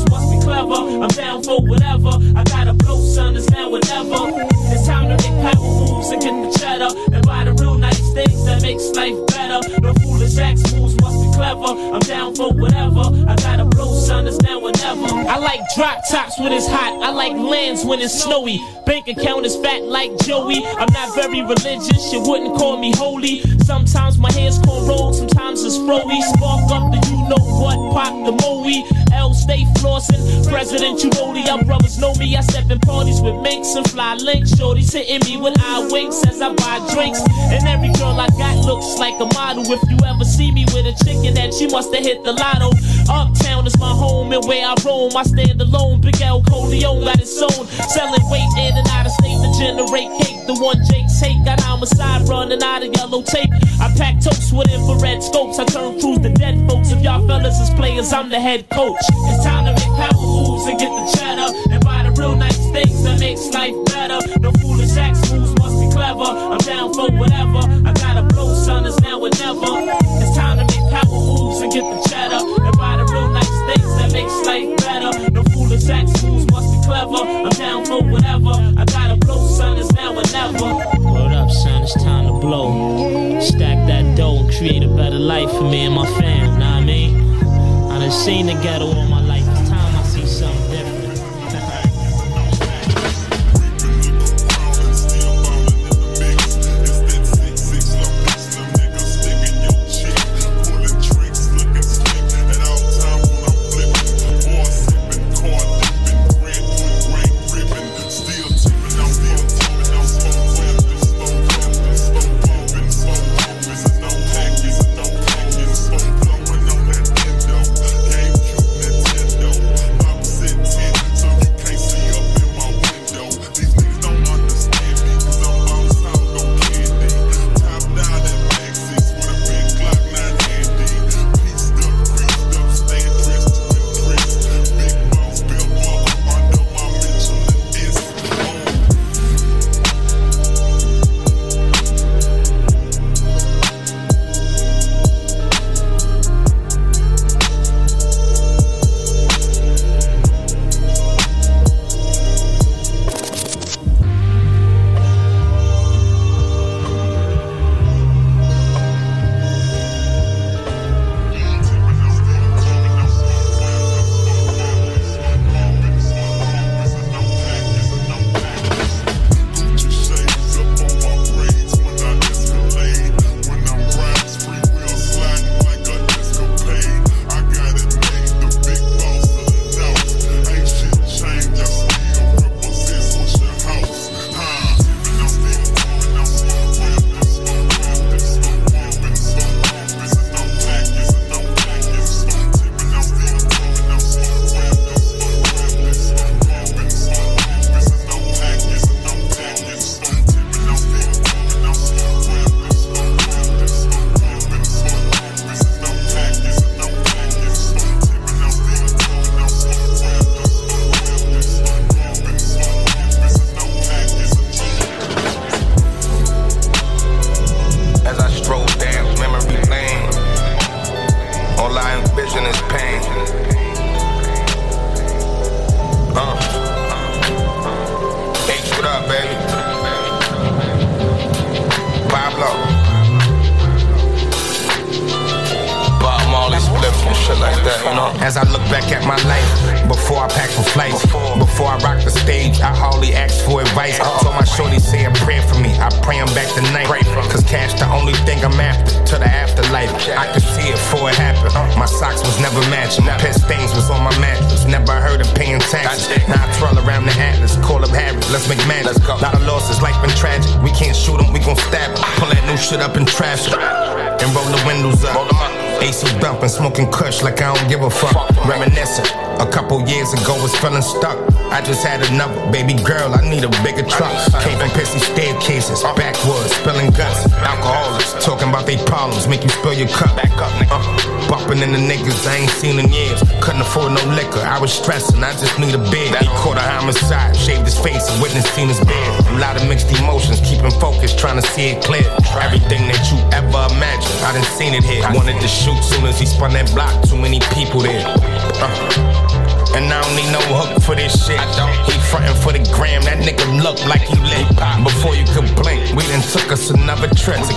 S7: clever. I'm down for whatever. I gotta blow, son, it's now or never. It's time to make power moves and get the cheddar and buy the real nice things that makes life better. No foolish acts, moves must be clever. I'm down for whatever. I gotta blow, son, it's now or never. I like drop tops when it's hot. I like lands when it's snowy. Bank account is fat like Joey. I'm not very religious. You wouldn't call me holy. Sometimes my hair's cornrowed, sometimes it's froey. Spark up the you know what, pop the moe. L stay flossing. President you rolly, y'all brothers know me. I step in parties with minks and fly links. Shorty's hitting me with eye winks as I buy drinks. And every girl I got looks like a model. If you ever see me with a chicken, then she must have hit the lotto. Uptown is my home and where I roam. I stand alone. Big L Coleon got its own. Selling weight in and out of state to generate cake. The one Jake's hate got homicide running out of yellow tape. I pack totes with infrared scopes. I turn crews to dead folks. If y'all fellas is players, I'm the head coach. It's time to make power moves and get the cheddar and buy the real nice things that makes life better. No foolish acts, moves must be clever. I'm down for whatever. I blow, it's now or never. It's time to make power moves and get the cheddar and buy the real nice things that life better. No foolish acts, moves must be clever. I'm down for whatever. I gotta blow, son, it's now or never. Word up, son, it's time to blow. Stack that dough and create a better life for me and my fam, know what I mean? I done seen the ghetto all my life.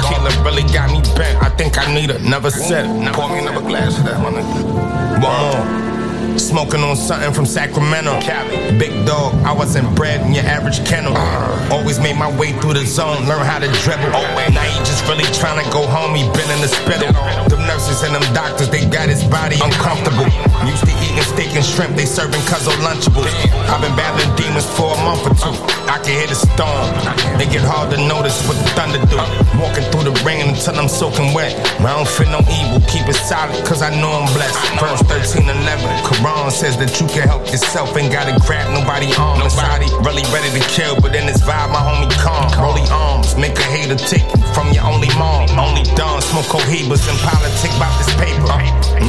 S8: Tequila really got me bent. I think I need another sip. Pour me another glass of that, my nigga. One more. Smoking on something from Sacramento. Cali. Big dog, I wasn't bred in your average kennel. Uh. Always made my way through the zone, learn how to dribble. Oh, now he just really trying to go home, he been in the spittle. Them nurses and them doctors, they got his body uncomfortable. Used to eating steak and shrimp, they serving cuzzo lunchables. I've been battling demons for a month or two. I can hear the storm. They get hard to notice what the thunder do. Walking through the rain until I'm soaking wet. I don't feel no evil, keep it solid, cause I know I'm blessed. Verse 13 11, Quran says that you can help yourself, ain't gotta grab nobody arm. Nobody really ready to kill, but in this vibe, my homie calm. Rolly arms, make a hater take you from your only mom. Only dawn, smoke cohibas and politic about this paper.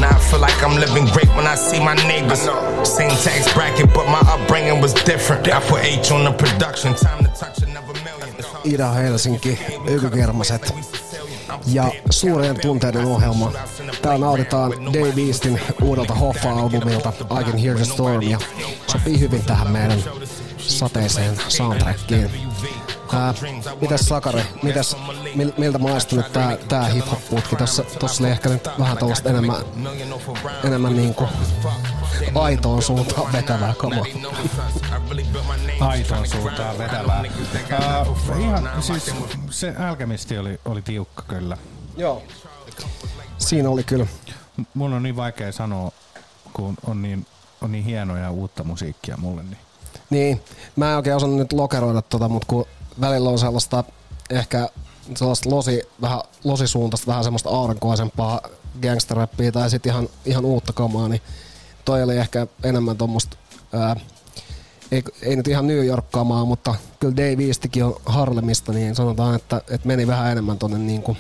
S8: Now I feel like I'm living great when I see my neighbors. Same tax bracket, but my upbringing was different. I put H on the production, time to touch another million.
S2: Ida Helsinki, Ykykermaset ja suurien tunteiden ohjelma. Täällä nautitaan Dave Eastin uudelta Hoffa-albumilta I Can Hear the Storm ja sopii hyvin tähän meidän sateiseen soundtrackiin. Ää, mitäs Sakari, mitäs, mil, miltä maistui nyt tää, tää hip-hop-putki? Tossa, tossa oli ehkä nyt vähän tollaista enemmän, enemmän niinku aitoon suuntaan vetävää kamaa.
S1: Aitoon suuntaan vetävää. Uh, ihan, siis se Alchemisti oli, oli tiukka kyllä.
S2: Joo. Siinä oli kyllä.
S1: Mun on niin vaikea sanoa, kun on niin, on niin hienoja uutta musiikkia mulle. Niin.
S2: Niin, mä en oikein osannut nyt lokeroida tota, mutta kun välillä on sellaista ehkä sellaista losi, vähän losisuuntaista, vähän semmoista aurinkoisempaa gangsterrappia tai sitten ihan, ihan uutta kamaa, niin toi oli ehkä enemmän tuommoista, ei, ei nyt ihan New York-kamaa, mutta kyllä Dave Eastikin on Harlemista, niin sanotaan, että, että meni vähän enemmän tonne niin, kuin,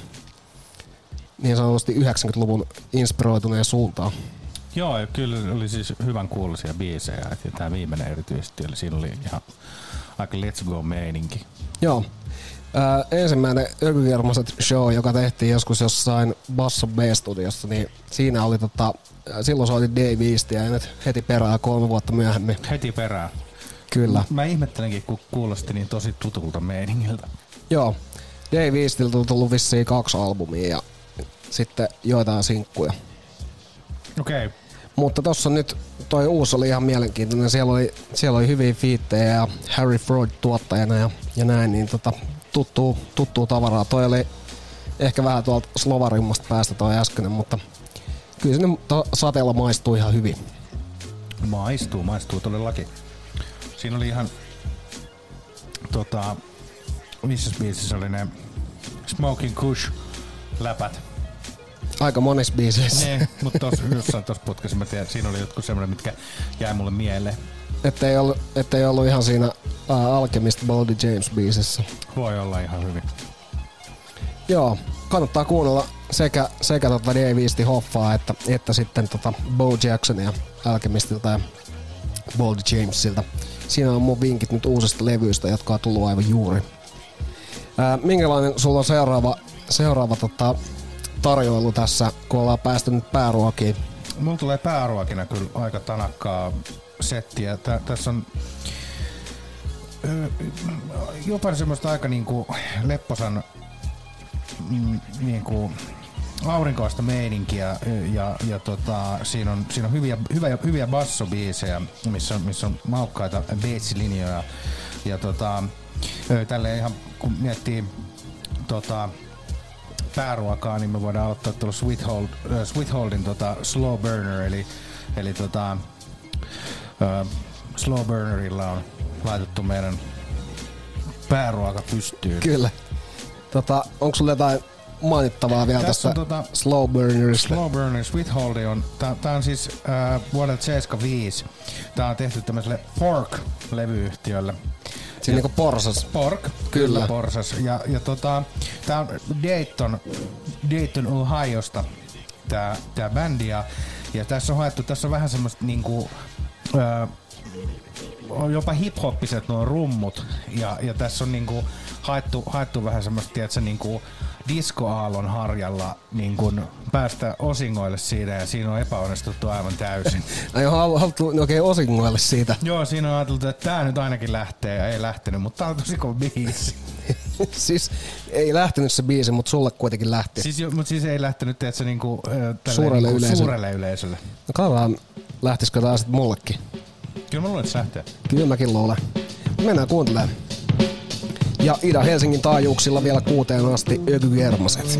S2: niin sanotusti 90-luvun inspiroituneen suuntaan.
S1: Joo, kyllä oli siis hyvän kuuloisia biisejä. Ja tämä viimeinen erityisesti oli, siinä oli ihan aika let's go meininki.
S2: Joo. Ää, ensimmäinen Ökykermaset show, joka tehtiin joskus jossain Basso B-studiossa, niin siinä oli tota, silloin soitin Dave Eastia ja nyt heti perään kolme vuotta myöhemmin.
S1: Heti perään.
S2: Kyllä.
S1: Mä ihmettelenkin, kun kuulosti niin tosi tutulta meiningiltä.
S2: Joo. Dave Eastiltä on tullut vissiin kaksi albumia ja sitten joitain sinkkuja.
S1: Okei. Okay.
S2: Mutta tossa nyt toi uusi oli ihan mielenkiintoinen. Siellä oli, siellä oli hyviä fiittejä ja Harry Freud tuottajana ja, ja näin, niin tota, tuttuu, tuttuu tavaraa. Toi oli ehkä vähän tuolta slovarimmasta päästä toi äskeinen, mutta kyllä sinne sateella maistuu ihan hyvin.
S1: Maistuu, maistuu todellakin. Siinä oli ihan tota, missä biisissä oli ne Smoking Kush läpät.
S2: Aika monissa biiseissä.
S1: Ne, mutta tos, jossain tuossa putkassa mä tiedän, siinä oli jotkut semmoinen, mitkä jäi mulle mieleen.
S2: Ettei ollut, ettei ollut ihan siinä uh, Alchemist Boldy James biisissä.
S1: Voi olla ihan hyvin.
S2: Joo, kannattaa kuunnella sekä, sekä tota Dave Hoffaa että, että sitten tota Bo Jacksonia Alchemistilta ja Boldy Jamesilta. Siinä on mun vinkit nyt uusista levyistä, jotka on tullut aivan juuri. Ää, minkälainen sulla on seuraava, seuraava tota, tarjoilu tässä, kun ollaan päästy nyt pääruokiin?
S1: Mulla tulee pääruokina kyllä aika tanakkaa settiä. Tä, tässä on jopa semmoista aika niinku lepposan mm, niinku aurinkoista meininkiä ja, ja tota, siinä on, siinä on hyviä, hyviä, hyviä bassobiisejä, missä, missä on maukkaita beitsilinjoja. Ja tota, tälleen ihan kun miettii tota, pääruokaa, niin me voidaan ottaa tuolla Sweethold, äh, Sweetholdin tota Slow Burner, eli, eli tota, äh, Slow Burnerilla on laitettu meidän pääruoka pystyyn.
S9: Kyllä. Tota, onko sulla jotain mainittavaa vielä
S1: Tässä
S9: tästä
S1: tota-
S9: Slow Burnerista?
S1: Slow Burner Sweethold on, tää, tää on siis äh, vuodelta 75. Tää on tehty tämmöiselle Fork-levyyhtiölle.
S9: Siinä niinku porsas.
S1: Pork, kyllä,
S9: Kyllä.
S1: porsas. Ja, ja tota, tää on Dayton, Dayton Ohiosta tää, tää bändi. Ja, ja tässä on haettu, tässä on vähän semmoista niinku, ää, on jopa hiphoppiset nuo rummut. Ja, ja tässä on niinku haettu, haettu vähän semmoista, tiedätkö, niinku diskoaallon harjalla niin kuin päästä osingoille siinä ja siinä on epäonnistuttu aivan täysin.
S9: Ai on halu- haluttu oikein osingoille siitä.
S1: Joo, siinä on ajateltu, että tää nyt ainakin lähtee ja ei lähtenyt, mutta tää on tosi kova biisi.
S9: siis ei lähtenyt se biisi, mutta sulle kuitenkin lähti.
S1: Siis, jo- mutta siis ei lähtenyt, tiedätkö, niinku,
S9: Suurelle
S1: niinku
S9: yleisölle.
S1: suurelle yleisölle.
S9: No katsotaan, lähtisikö sitten mullekin.
S1: Kyllä mä luulen, että se lähtee.
S9: Kyllä mäkin luulen. Mennään kuuntelemaan. Ja Ida-Helsingin taajuuksilla vielä kuuteen asti Öky Germaset.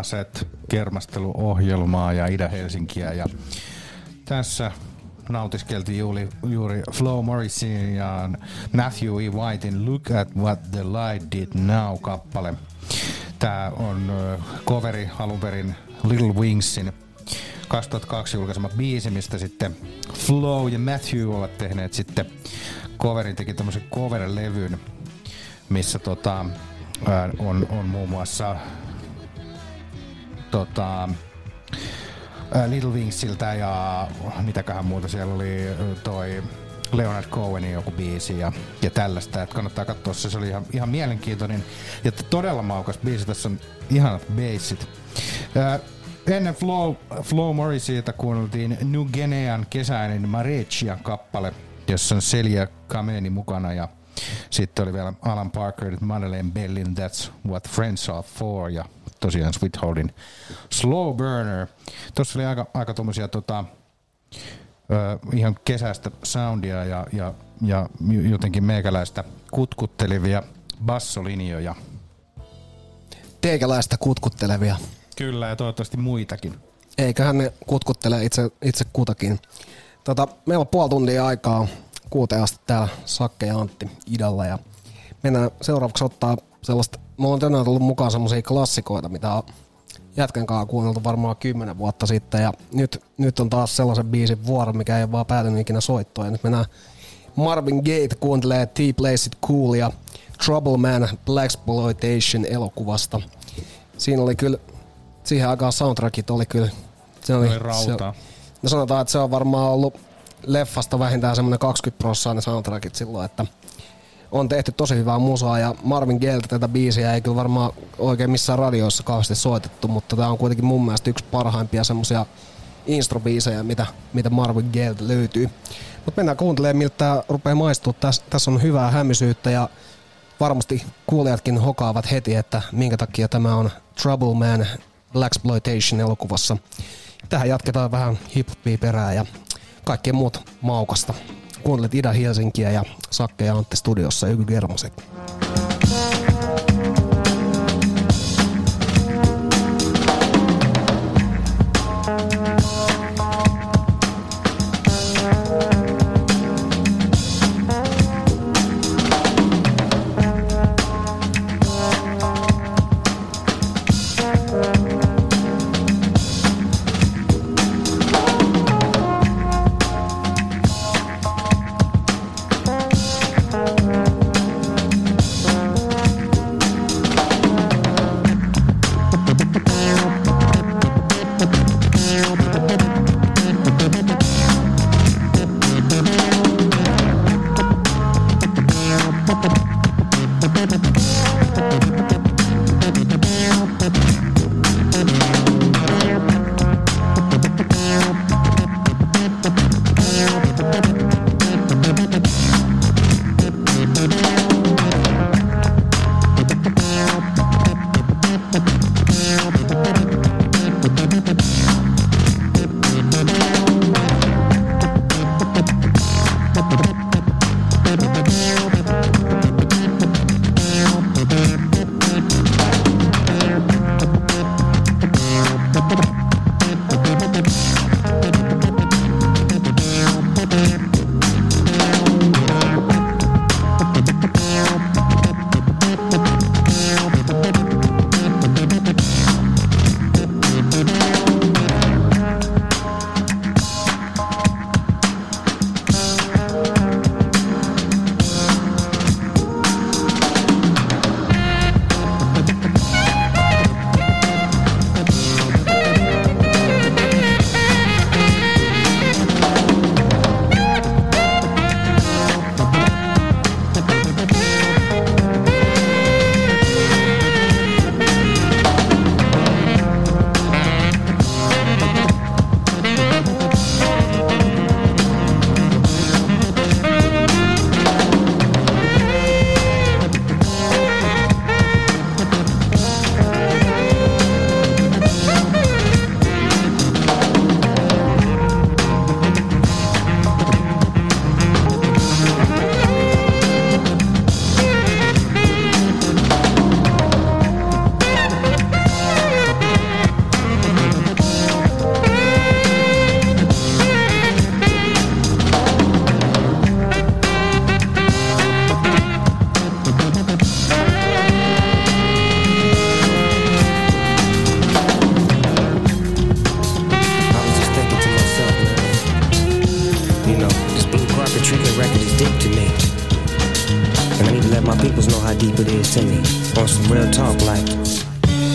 S1: Ögy Germaset kermasteluohjelmaa ja Itä-Helsinkiä ja tässä nautiskeltiin juuri, juuri Flo Morrisin ja Matthew E. Whitein Look at What the Light Did Now kappale. Tää on coveri alun perin Little Wingsin 2002 julkaisema biisi, mistä sitten Flo ja Matthew ovat tehneet sitten coverin, teki tämmöisen cover-levyn, missä tota, on, on muun muassa tota, Little Wingsiltä ja mitäköhän muuta siellä oli toi Leonard Cohenin joku biisi ja, ja tällaista, että kannattaa katsoa se, se oli ihan, ihan mielenkiintoinen ja todella maukas biisi, tässä on ihanat bassit. Ää, Ennen Flow, Flow Morrisiita kuunneltiin New Guinean kesäinen Marechia kappale, jossa on Celia Kameni mukana ja sitten oli vielä Alan Parker, Madeleine Bellin That's What Friends Are For ja tosiaan Sweetholdin Slow Burner. Tuossa oli aika, aika tommosia tota, ö, ihan kesäistä soundia ja, ja, ja jotenkin meikäläistä kutkuttelevia bassolinjoja.
S2: Teikäläistä kutkuttelevia.
S1: Kyllä ja toivottavasti muitakin.
S2: Eiköhän ne kutkuttele itse, itse kutakin. Tota, meillä on puoli tuntia aikaa kuuteen asti täällä Sakke ja Antti idalla ja mennään seuraavaksi ottaa sellaista, mulla on tänään tullut mukaan semmoisia klassikoita, mitä on jätkän kanssa kuunneltu varmaan kymmenen vuotta sitten ja nyt, nyt on taas sellaisen biisin vuoro, mikä ei ole vaan päätynyt ikinä soittoon ja nyt mennään Marvin Gaye kuuntelee T-Place It Cool ja Trouble Man Blaxploitation elokuvasta. Siinä oli kyllä, siihen aikaan soundtrackit oli kyllä, se oli,
S1: Oli rautaa.
S2: Se, no sanotaan, että se on varmaan ollut leffasta vähintään semmoinen 20 prosenttia ne soundtrackit silloin, että on tehty tosi hyvää musaa ja Marvin Gayltä tätä biisiä ei kyllä varmaan oikein missään radioissa kauheasti soitettu, mutta tämä on kuitenkin mun mielestä yksi parhaimpia semmosia instrobiisejä, mitä, mitä Marvin Gayltä löytyy. Mutta mennään kuuntelemaan, miltä tämä rupeaa maistua. Tässä, tässä on hyvää hämysyyttä ja varmasti kuulijatkin hokaavat heti, että minkä takia tämä on Trouble Man Blaxploitation elokuvassa. Tähän jatketaan vähän hip-hopia perään ja kaikkea muuta maukasta. Kuuntelet Ida-Helsinkiä ja Sakke ja Antti studiossa Yky Germaset.
S10: deep to me.
S11: And I need to let my peoples know how deep it is to me. On some real talk, like.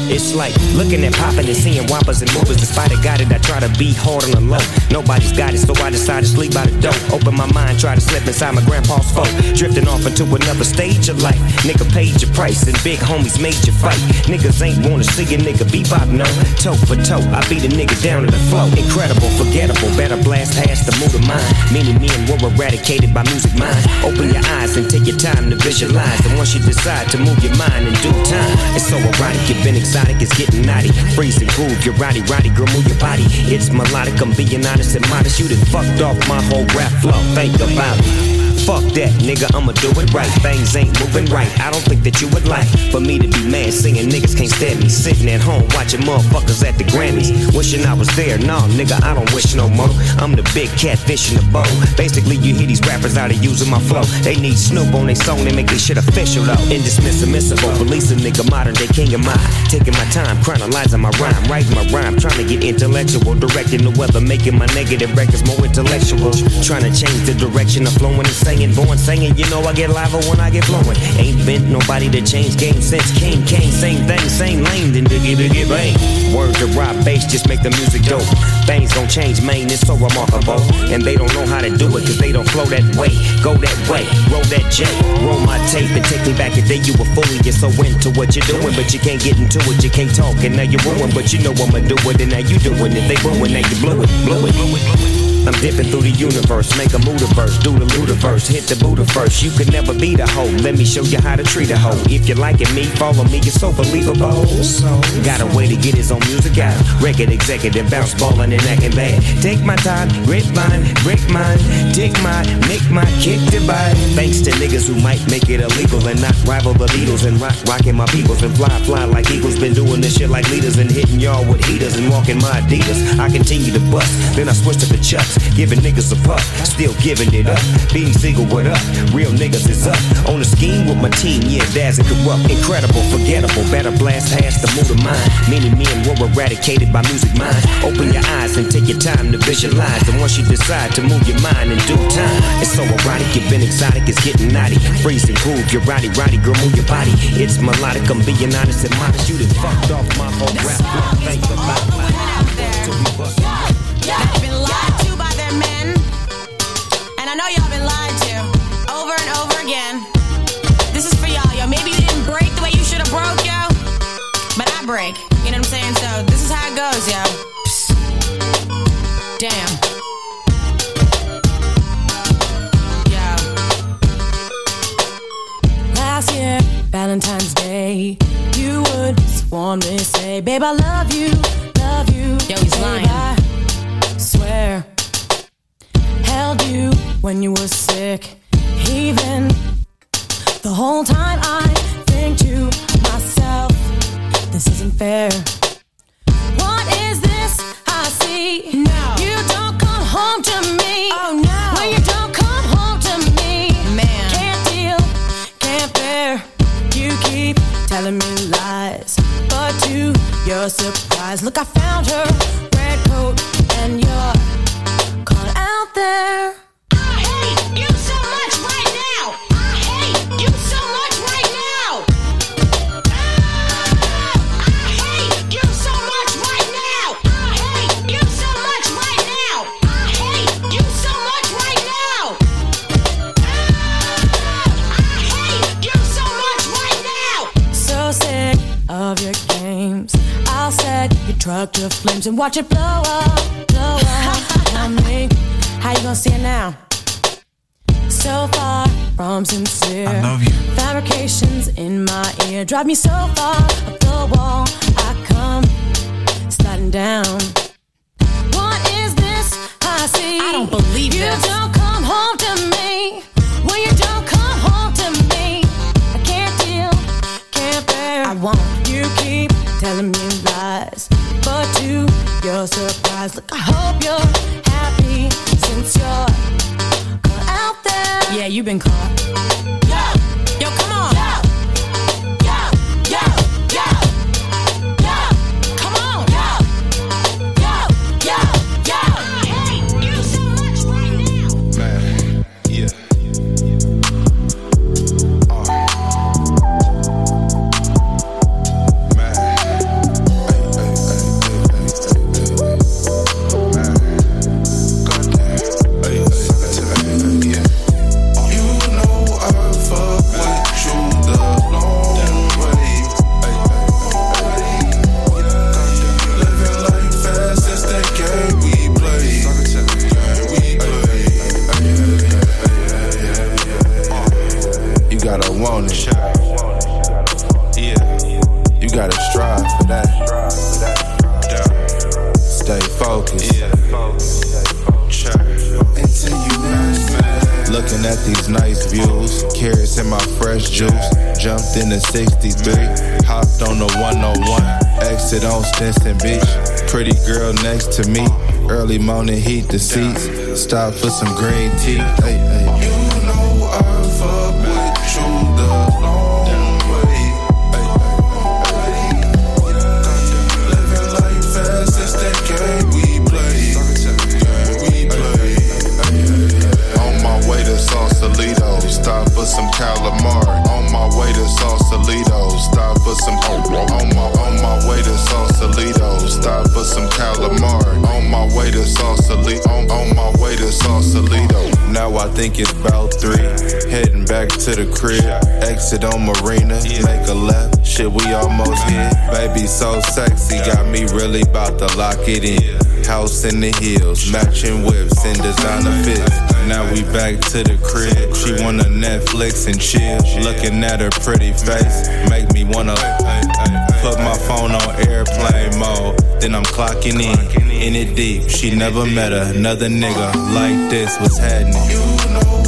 S11: It's like looking at popping and seeing whoppers and movers. Despite I got it, I try to be hard on the low. Nobody's got it, so I decide to sleep by the door. Open my mind, try to slip inside my grandpa's phone. Drifting off into another stage of life. Nigga paid your price and big homies made you fight. Niggas ain't wanna see a nigga bebop, no. Toe for toe, I beat a nigga down to the flow. Incredible, forgettable, better blast past the mood of mine. Many men were eradicated by music mind. Open your eyes and take your time to visualize. And once you decide to move your mind in due time, it's so erotic, you've been exotic, it's getting naughty. Freeze and groove, you're roddy, roddy, girl, move your body. It's melodic, I'm being honest and modest. You done fucked off my whole rap flow, think about it. Fuck that, nigga, I'ma do it right. Things ain't moving right. I don't think that you would like for me to be mad singing niggas can't stand me. Sitting at home watching motherfuckers at the Grammys. Wishing I was there. Nah, nigga, I don't wish no more. I'm the big catfish in the bowl. Basically, you hear these rappers out of using my flow. They need Snoop on their song, they make this shit official though. Indismissible, release a nigga modern day king of mine. Taking my time, chronologizing my rhyme, writing my rhyme, trying to get intellectual, directing the weather, making my negative records more intellectual. Trying to change the direction of flowing saying, born singing. You know I get liver when I get flowing. Ain't been nobody to change game since King Kane. Same thing, same lane, then diggy diggy bang. Word to rock bass, just make the music dope. Things don't change, man, it's so remarkable. And they don't know how to do it, cause they don't flow that way. Go that way, roll that J, roll my tape and take me back a day you were fully you're so into what you're doing, but you can't get into it, you can't talk, and now you're ruined, but you know I'ma do it, and now you doing it. They ruin, now you blew it, blew it, blew it, blew it. I'm dipping through the universe, make a moodiverse, do the ludiverse, hit the Buddha first. You could never be the hoe. Let me show you how to treat a hoe. If you liking me, follow me, you're so believable. Got a way to get his own music out. Record executive, bounce ballin' and acting bad. Take my time, rip mine, break mine, take mine, make my kick divide. Thanks to niggas who might make it illegal and not rival the Beatles and rock rocking my peoples and fly fly like eagles. Been doing this shit like leaders and hitting y'all with heaters and walking my Adidas. I continue to bust, then I switch to the chucks, giving niggas a puff, still giving it up. Beanie Siegel, what up? Real niggas is up. On a scheme with my team, yeah, Daz and corrupt, incredible, forgettable. Better blast past the mood of mine. Many men were eradicated by music mind. Open your eyes and take your time to visualize. And once you decide to move your mind in due time, it's so erotic, you've been exotic, it's getting naughty. Freeze and groove, you're roddy, roddy, girl, move your body. It's melodic, I'm being honest and modest. You done fucked off my whole rap.
S9: Goes, yo. Psst. Damn. Last year, Valentine's Day, you would warmly say, Babe, I love you, love you. Yo, he's lying. I swear, held you when you were sick, even the whole time I found her to flames and watch it blow up, blow up. Tell me, how you gonna see it now? So far from sincere. I love you. Fabrications in my ear drive me so far up the wall. I come sliding down. What is this I see? I don't believe you
S12: this.
S9: don't come home to me. When you don't come home to me, I can't deal, can't bear. I won't. You keep telling me lies, but to your surprise, look, I hope you're happy since you're out there. Yeah, you've been caught.
S12: These nice views, carrots in my fresh juice. Jumped in the 63, hopped on the 101, exit on Stinson Beach. Pretty girl next to me, early morning heat the seats. Stop for some green tea. Hey, hey. Some calamari. On my way to Sausalito, stop for some. On my on my way to Sausalito, stop for some calamari. On my way to Sausalito, on, on my way to Sausalito. Now I think it's about three. Heading back to the crib, exit on Marina, make a left. Shit, we almost hit. Baby, so sexy, got me really about to lock it in. House in the hills, matching whips and designer fits. Now we back to the crib. She wanna Netflix and chill. Looking at her pretty face, make me wanna put my phone on airplane mode. Then I'm clocking in, in it deep. She never met another nigga like this. What's happening?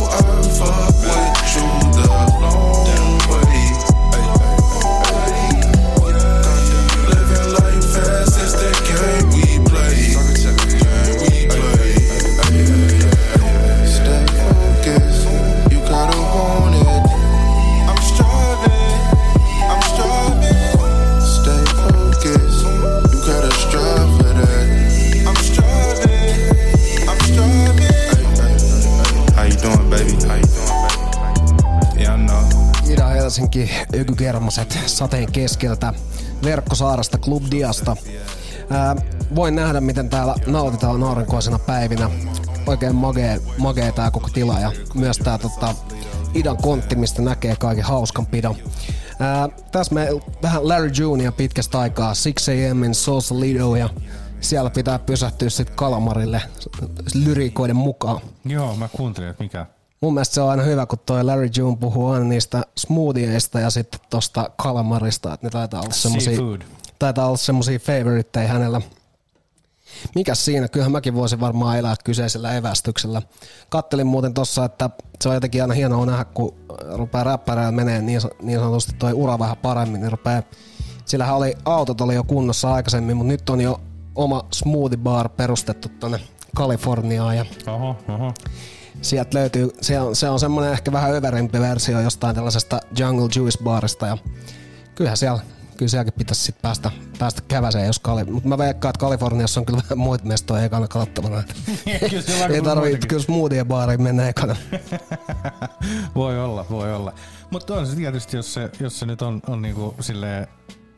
S2: Ykykermaset sateen keskeltä, verkkosaarasta, Club Diasta. Ää, voin nähdä, miten täällä nautitaan aurinkoisena päivinä. Oikein magee, magee tää koko tila ja myös tää tota, Idan kontti, mistä näkee kaiken hauskan pidon. Tässä me vähän Larry Junior pitkästä aikaa, 6am Sausalito ja siellä pitää pysähtyä sitten Kalamarille lyriikoiden mukaan.
S1: Joo, mä kuuntelin, että mikä.
S2: Mun mielestä se on aina hyvä, kun toi Larry June puhuu aina niistä smoothieista ja sitten tosta kalamarista, että ne taitaa olla semmosia, taitaa olla semmosia favoriteja hänellä. Mikäs siinä? Kyllähän mäkin voisin varmaan elää kyseisellä evästyksellä. Kattelin muuten tossa, että se on jotenkin aina hienoa nähdä, kun rupeaa räppärään menee niin, niin sanotusti toi ura vähän paremmin, niin rupeaa Sillähän oli, autot oli jo kunnossa aikaisemmin, mutta nyt on jo oma smoothie bar perustettu tonne Kaliforniaan ja
S1: Oho, oho.
S2: Sieltä löytyy, se on, se on semmoinen ehkä vähän överimpi versio jostain tällaisesta Jungle Juice barista ja kyllähän siellä, kyllä sielläkin pitäisi sit päästä, päästä käväseen, jos Kali, mutta mä veikkaan, että Kaliforniassa on kyllä vähän muita mestoja ekana
S1: on
S2: Ei tarvitse kyllä smoothie baariin mennä ekana.
S1: Voi olla, voi olla. Mutta on se tietysti, jos se, jos se nyt on, on niinku silleen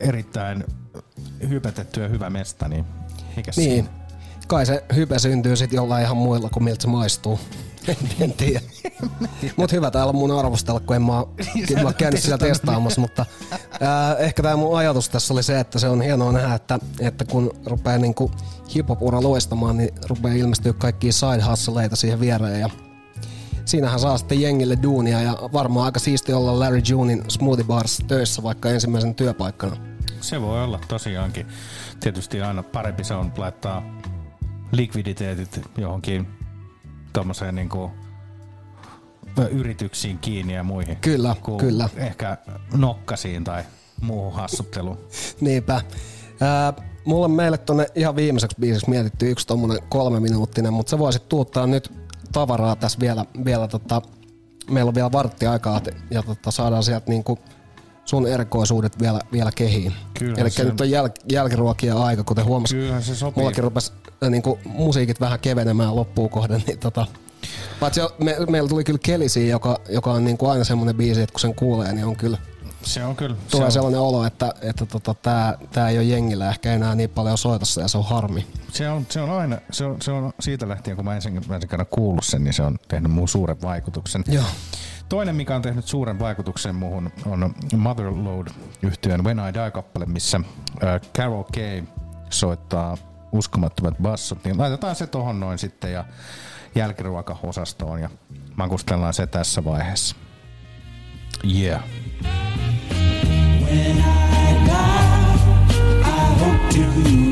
S1: erittäin hypätetty ja hyvä mesta, niin mikä
S2: Niin. Kai se hype syntyy sitten jollain ihan muilla kuin miltä se maistuu. En tiedä. Mut hyvä täällä on mun arvostella, kun en mä, kyllä mä oon käynyt siellä testaamassa, mutta ää, ehkä tämä mun ajatus tässä oli se, että se on hienoa nähdä, että, että kun rupeaa niinku hip-hop-ura loistamaan, niin rupeaa ilmestyä kaikkia side hustleita siihen viereen ja siinähän saa sitten jengille duunia ja varmaan aika siisti olla Larry Junein Smoothie Bars töissä vaikka ensimmäisen työpaikkana.
S1: Se voi olla tosiaankin. Tietysti aina parempi se on laittaa likviditeetit johonkin tommoseen niinku yrityksiin kiinni ja muihin.
S2: Kyllä,
S1: kuin
S2: kyllä.
S1: Ehkä nokkasiin tai muuhun hassutteluun.
S2: Niinpä. Ää, mulla on meille tonne ihan viimeiseksi biisiksi mietitty yksi tommonen kolme minuuttinen, mutta sä voisit tuottaa nyt tavaraa tässä vielä, vielä tota, meillä on vielä vartti aikaa ja tota, saadaan sieltä niinku sun erikoisuudet vielä, vielä kehiin. Eli nyt on jäl- jälkiruokia aika, kuten huomasit.
S1: Kyllähän se sopii.
S2: Mullakin rupes äh, niinku, musiikit vähän kevenemään loppuun kohden, niin tota, Paitsi me, meillä tuli kyllä Kelisi, joka, joka on niinku aina semmoinen biisi, että kun sen kuulee, niin on kyllä
S1: Se on kyllä.
S2: tulee
S1: se on,
S2: sellainen olo, että, että tota, tää, tää ei ole jengillä ehkä enää niin paljon soitossa ja se on harmi.
S1: se, on, se on aina, se on, se on siitä lähtien, kun mä ensimmäisen kerran kuullut sen, niin se on tehnyt muun suuren vaikutuksen.
S2: Joo.
S1: Toinen, mikä on tehnyt suuren vaikutuksen muuhun, on Motherload yhtyeen When I Die-kappale, missä äh, Carol Kay soittaa uskomattomat bassot, niin laitetaan se tohon noin sitten ja jälkiruokaosastoon ja makustellaan se tässä vaiheessa. Yeah.
S13: When I die, I hope to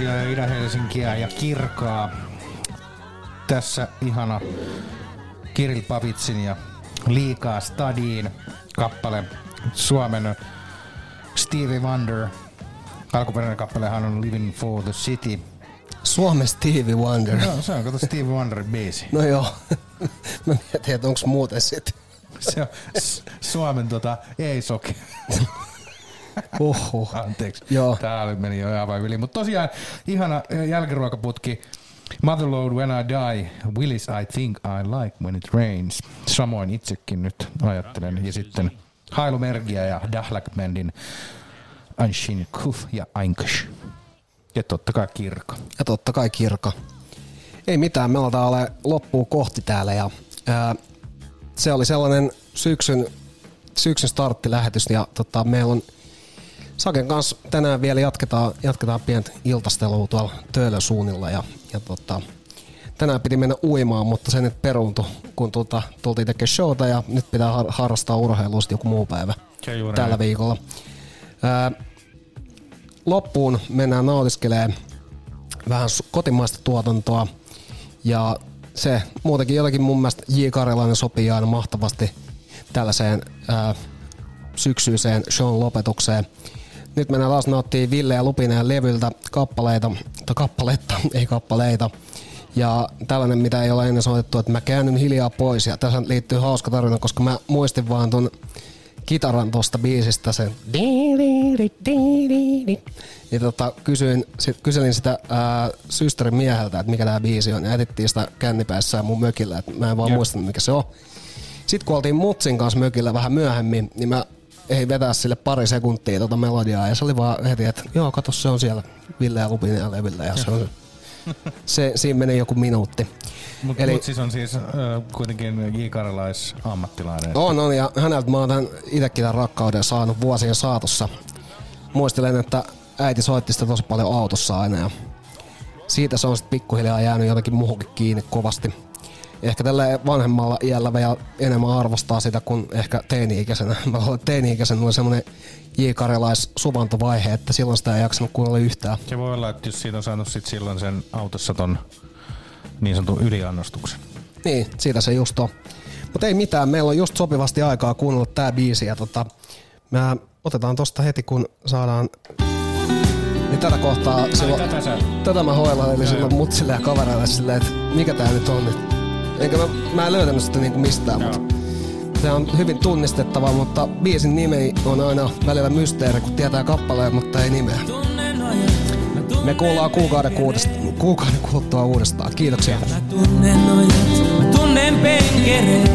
S1: Ökygermasia ja Itä-Helsinkiä ja Kirkaa. Tässä ihana Kirill Pavitsin ja Liikaa Stadiin kappale Suomen Stevie Wonder. Alkuperäinen kappalehan on Living for the City.
S2: Suomen Stevie Wonder.
S1: Joo, se on kato Stevie Wonderin biisi.
S2: No joo. Mä mietin, että onko muuten sit.
S1: Se on Suomen tota, ei soki.
S2: Uhuh.
S1: Anteeksi.
S2: Joo.
S1: Tää meni jo aivan yli. Mutta tosiaan ihana jälkiruokaputki. Motherload When I Die, Willis I Think I Like When It Rains. Samoin itsekin nyt ajattelen. Ja sitten Hailu Mergia ja Dahlak Bandin Anshin Kuf ja Ainkash. Ja totta kai Kirko.
S2: Ja totta kai kirka. Ei mitään, me aletaan ole loppuun kohti täällä ja ää, se oli sellainen syksyn, syksyn starttilähetys ja tota, meillä on Saken kanssa tänään vielä jatketaan, jatketaan pientä iltastelua tuolla Töölön suunnilla ja, ja tota, tänään piti mennä uimaan, mutta se nyt peruuntui, kun tota, tultiin tekemään showta ja nyt pitää har- harrastaa urheilua joku muu päivä tällä viikolla. Ää, loppuun mennään nautiskelemaan vähän kotimaista tuotantoa ja se muutenkin jotenkin mun mielestä J. Karjalainen sopii aina mahtavasti tällaiseen ää, syksyiseen shown lopetukseen. Nyt mennään taas nauttii Ville ja Lupineen levyltä kappaleita, tai kappaletta, ei kappaleita. Ja tällainen, mitä ei ole ennen soitettu, että mä käännyn hiljaa pois. Ja tässä liittyy hauska tarina, koska mä muistin vaan ton kitaran tuosta biisistä sen ja tota, kysyin, sit, kyselin sitä ää, systerin mieheltä, että mikä tämä biisi on, ja etittiin sitä kännipäissään mun mökillä, että mä en vaan
S1: Jep.
S2: muistanut mikä se on. Sitten kun oltiin Mutsin kanssa mökillä vähän myöhemmin, niin mä ei vetää sille pari sekuntia tota melodiaa, ja se oli vaan heti, että joo, kato se on siellä Ville ja Lupinen ja levillä, ja se on se, siinä meni joku minuutti.
S1: Mutta
S2: Eli-
S1: mut siis on siis äh, kuitenkin J. Karjalais ammattilainen.
S2: On, on, ja häneltä mä oon tämän itsekin tämän rakkauden saanut vuosien saatossa. Muistelen, että äiti soitti sitä tosi paljon autossa aina, ja siitä se on sitten pikkuhiljaa jäänyt jotenkin muuhunkin kiinni kovasti. Ehkä tällä vanhemmalla iällä vielä enemmän arvostaa sitä kuin ehkä teini-ikäisenä. Mä luulen, että teini-ikäisenä oli semmoinen J. Karjalais suvantovaihe, että silloin sitä ei jaksanut kuunnella yhtään.
S1: Se voi olla, että jos siitä on saanut sit silloin sen autossa ton niin sanotun yliannostuksen.
S2: Niin, siitä se just on. Mutta ei mitään, meillä on just sopivasti aikaa kuunnella tää biisi ja tota, mä otetaan tosta heti kun saadaan niin tätä kohtaa silloin,
S1: tätä sä-
S2: tätä mä hoilailin
S1: Joo,
S2: silloin mutsille ja kavereille silleen, että mikä tää nyt on nyt. Enkä mä, mä en löytänyt sitä niinku mistään, mutta se on hyvin tunnistettava, mutta biisin nimi on aina välillä mysteeri, kun tietää kappaleen, mutta ei nimeä. Me kuullaan kuukauden, kuudesta, kuukauden kuluttua uudestaan. Kiitoksia.
S14: tunnen ojat, mä tunnen penkereen.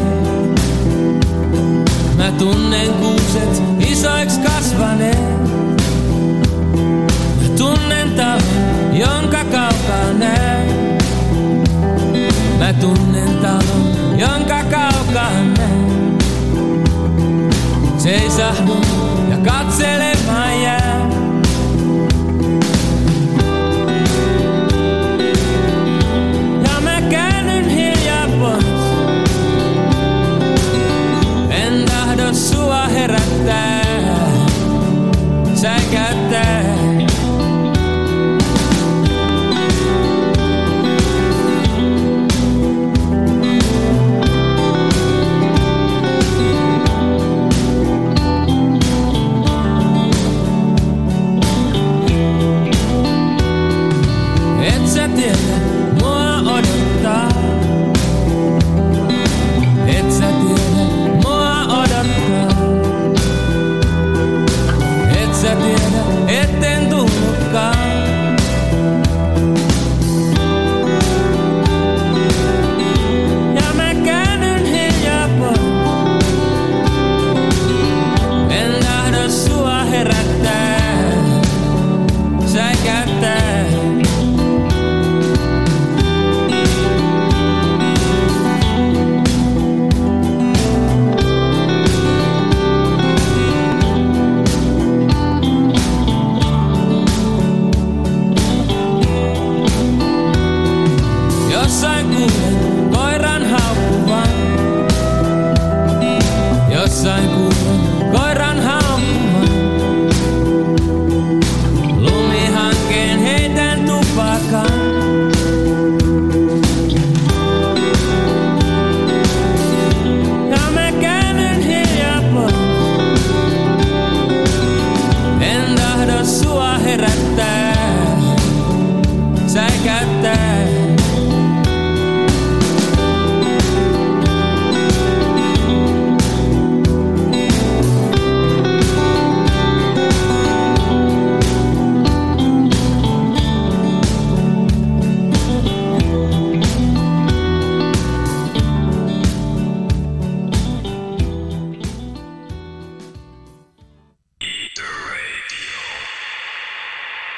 S14: Mä tunnen kuuset isoiksi kasvaneen. Mä tunnen talon, jonka kaukaa näen. Mä tunnen talon, jonka kaukaa näen. Seisahdun ja katselen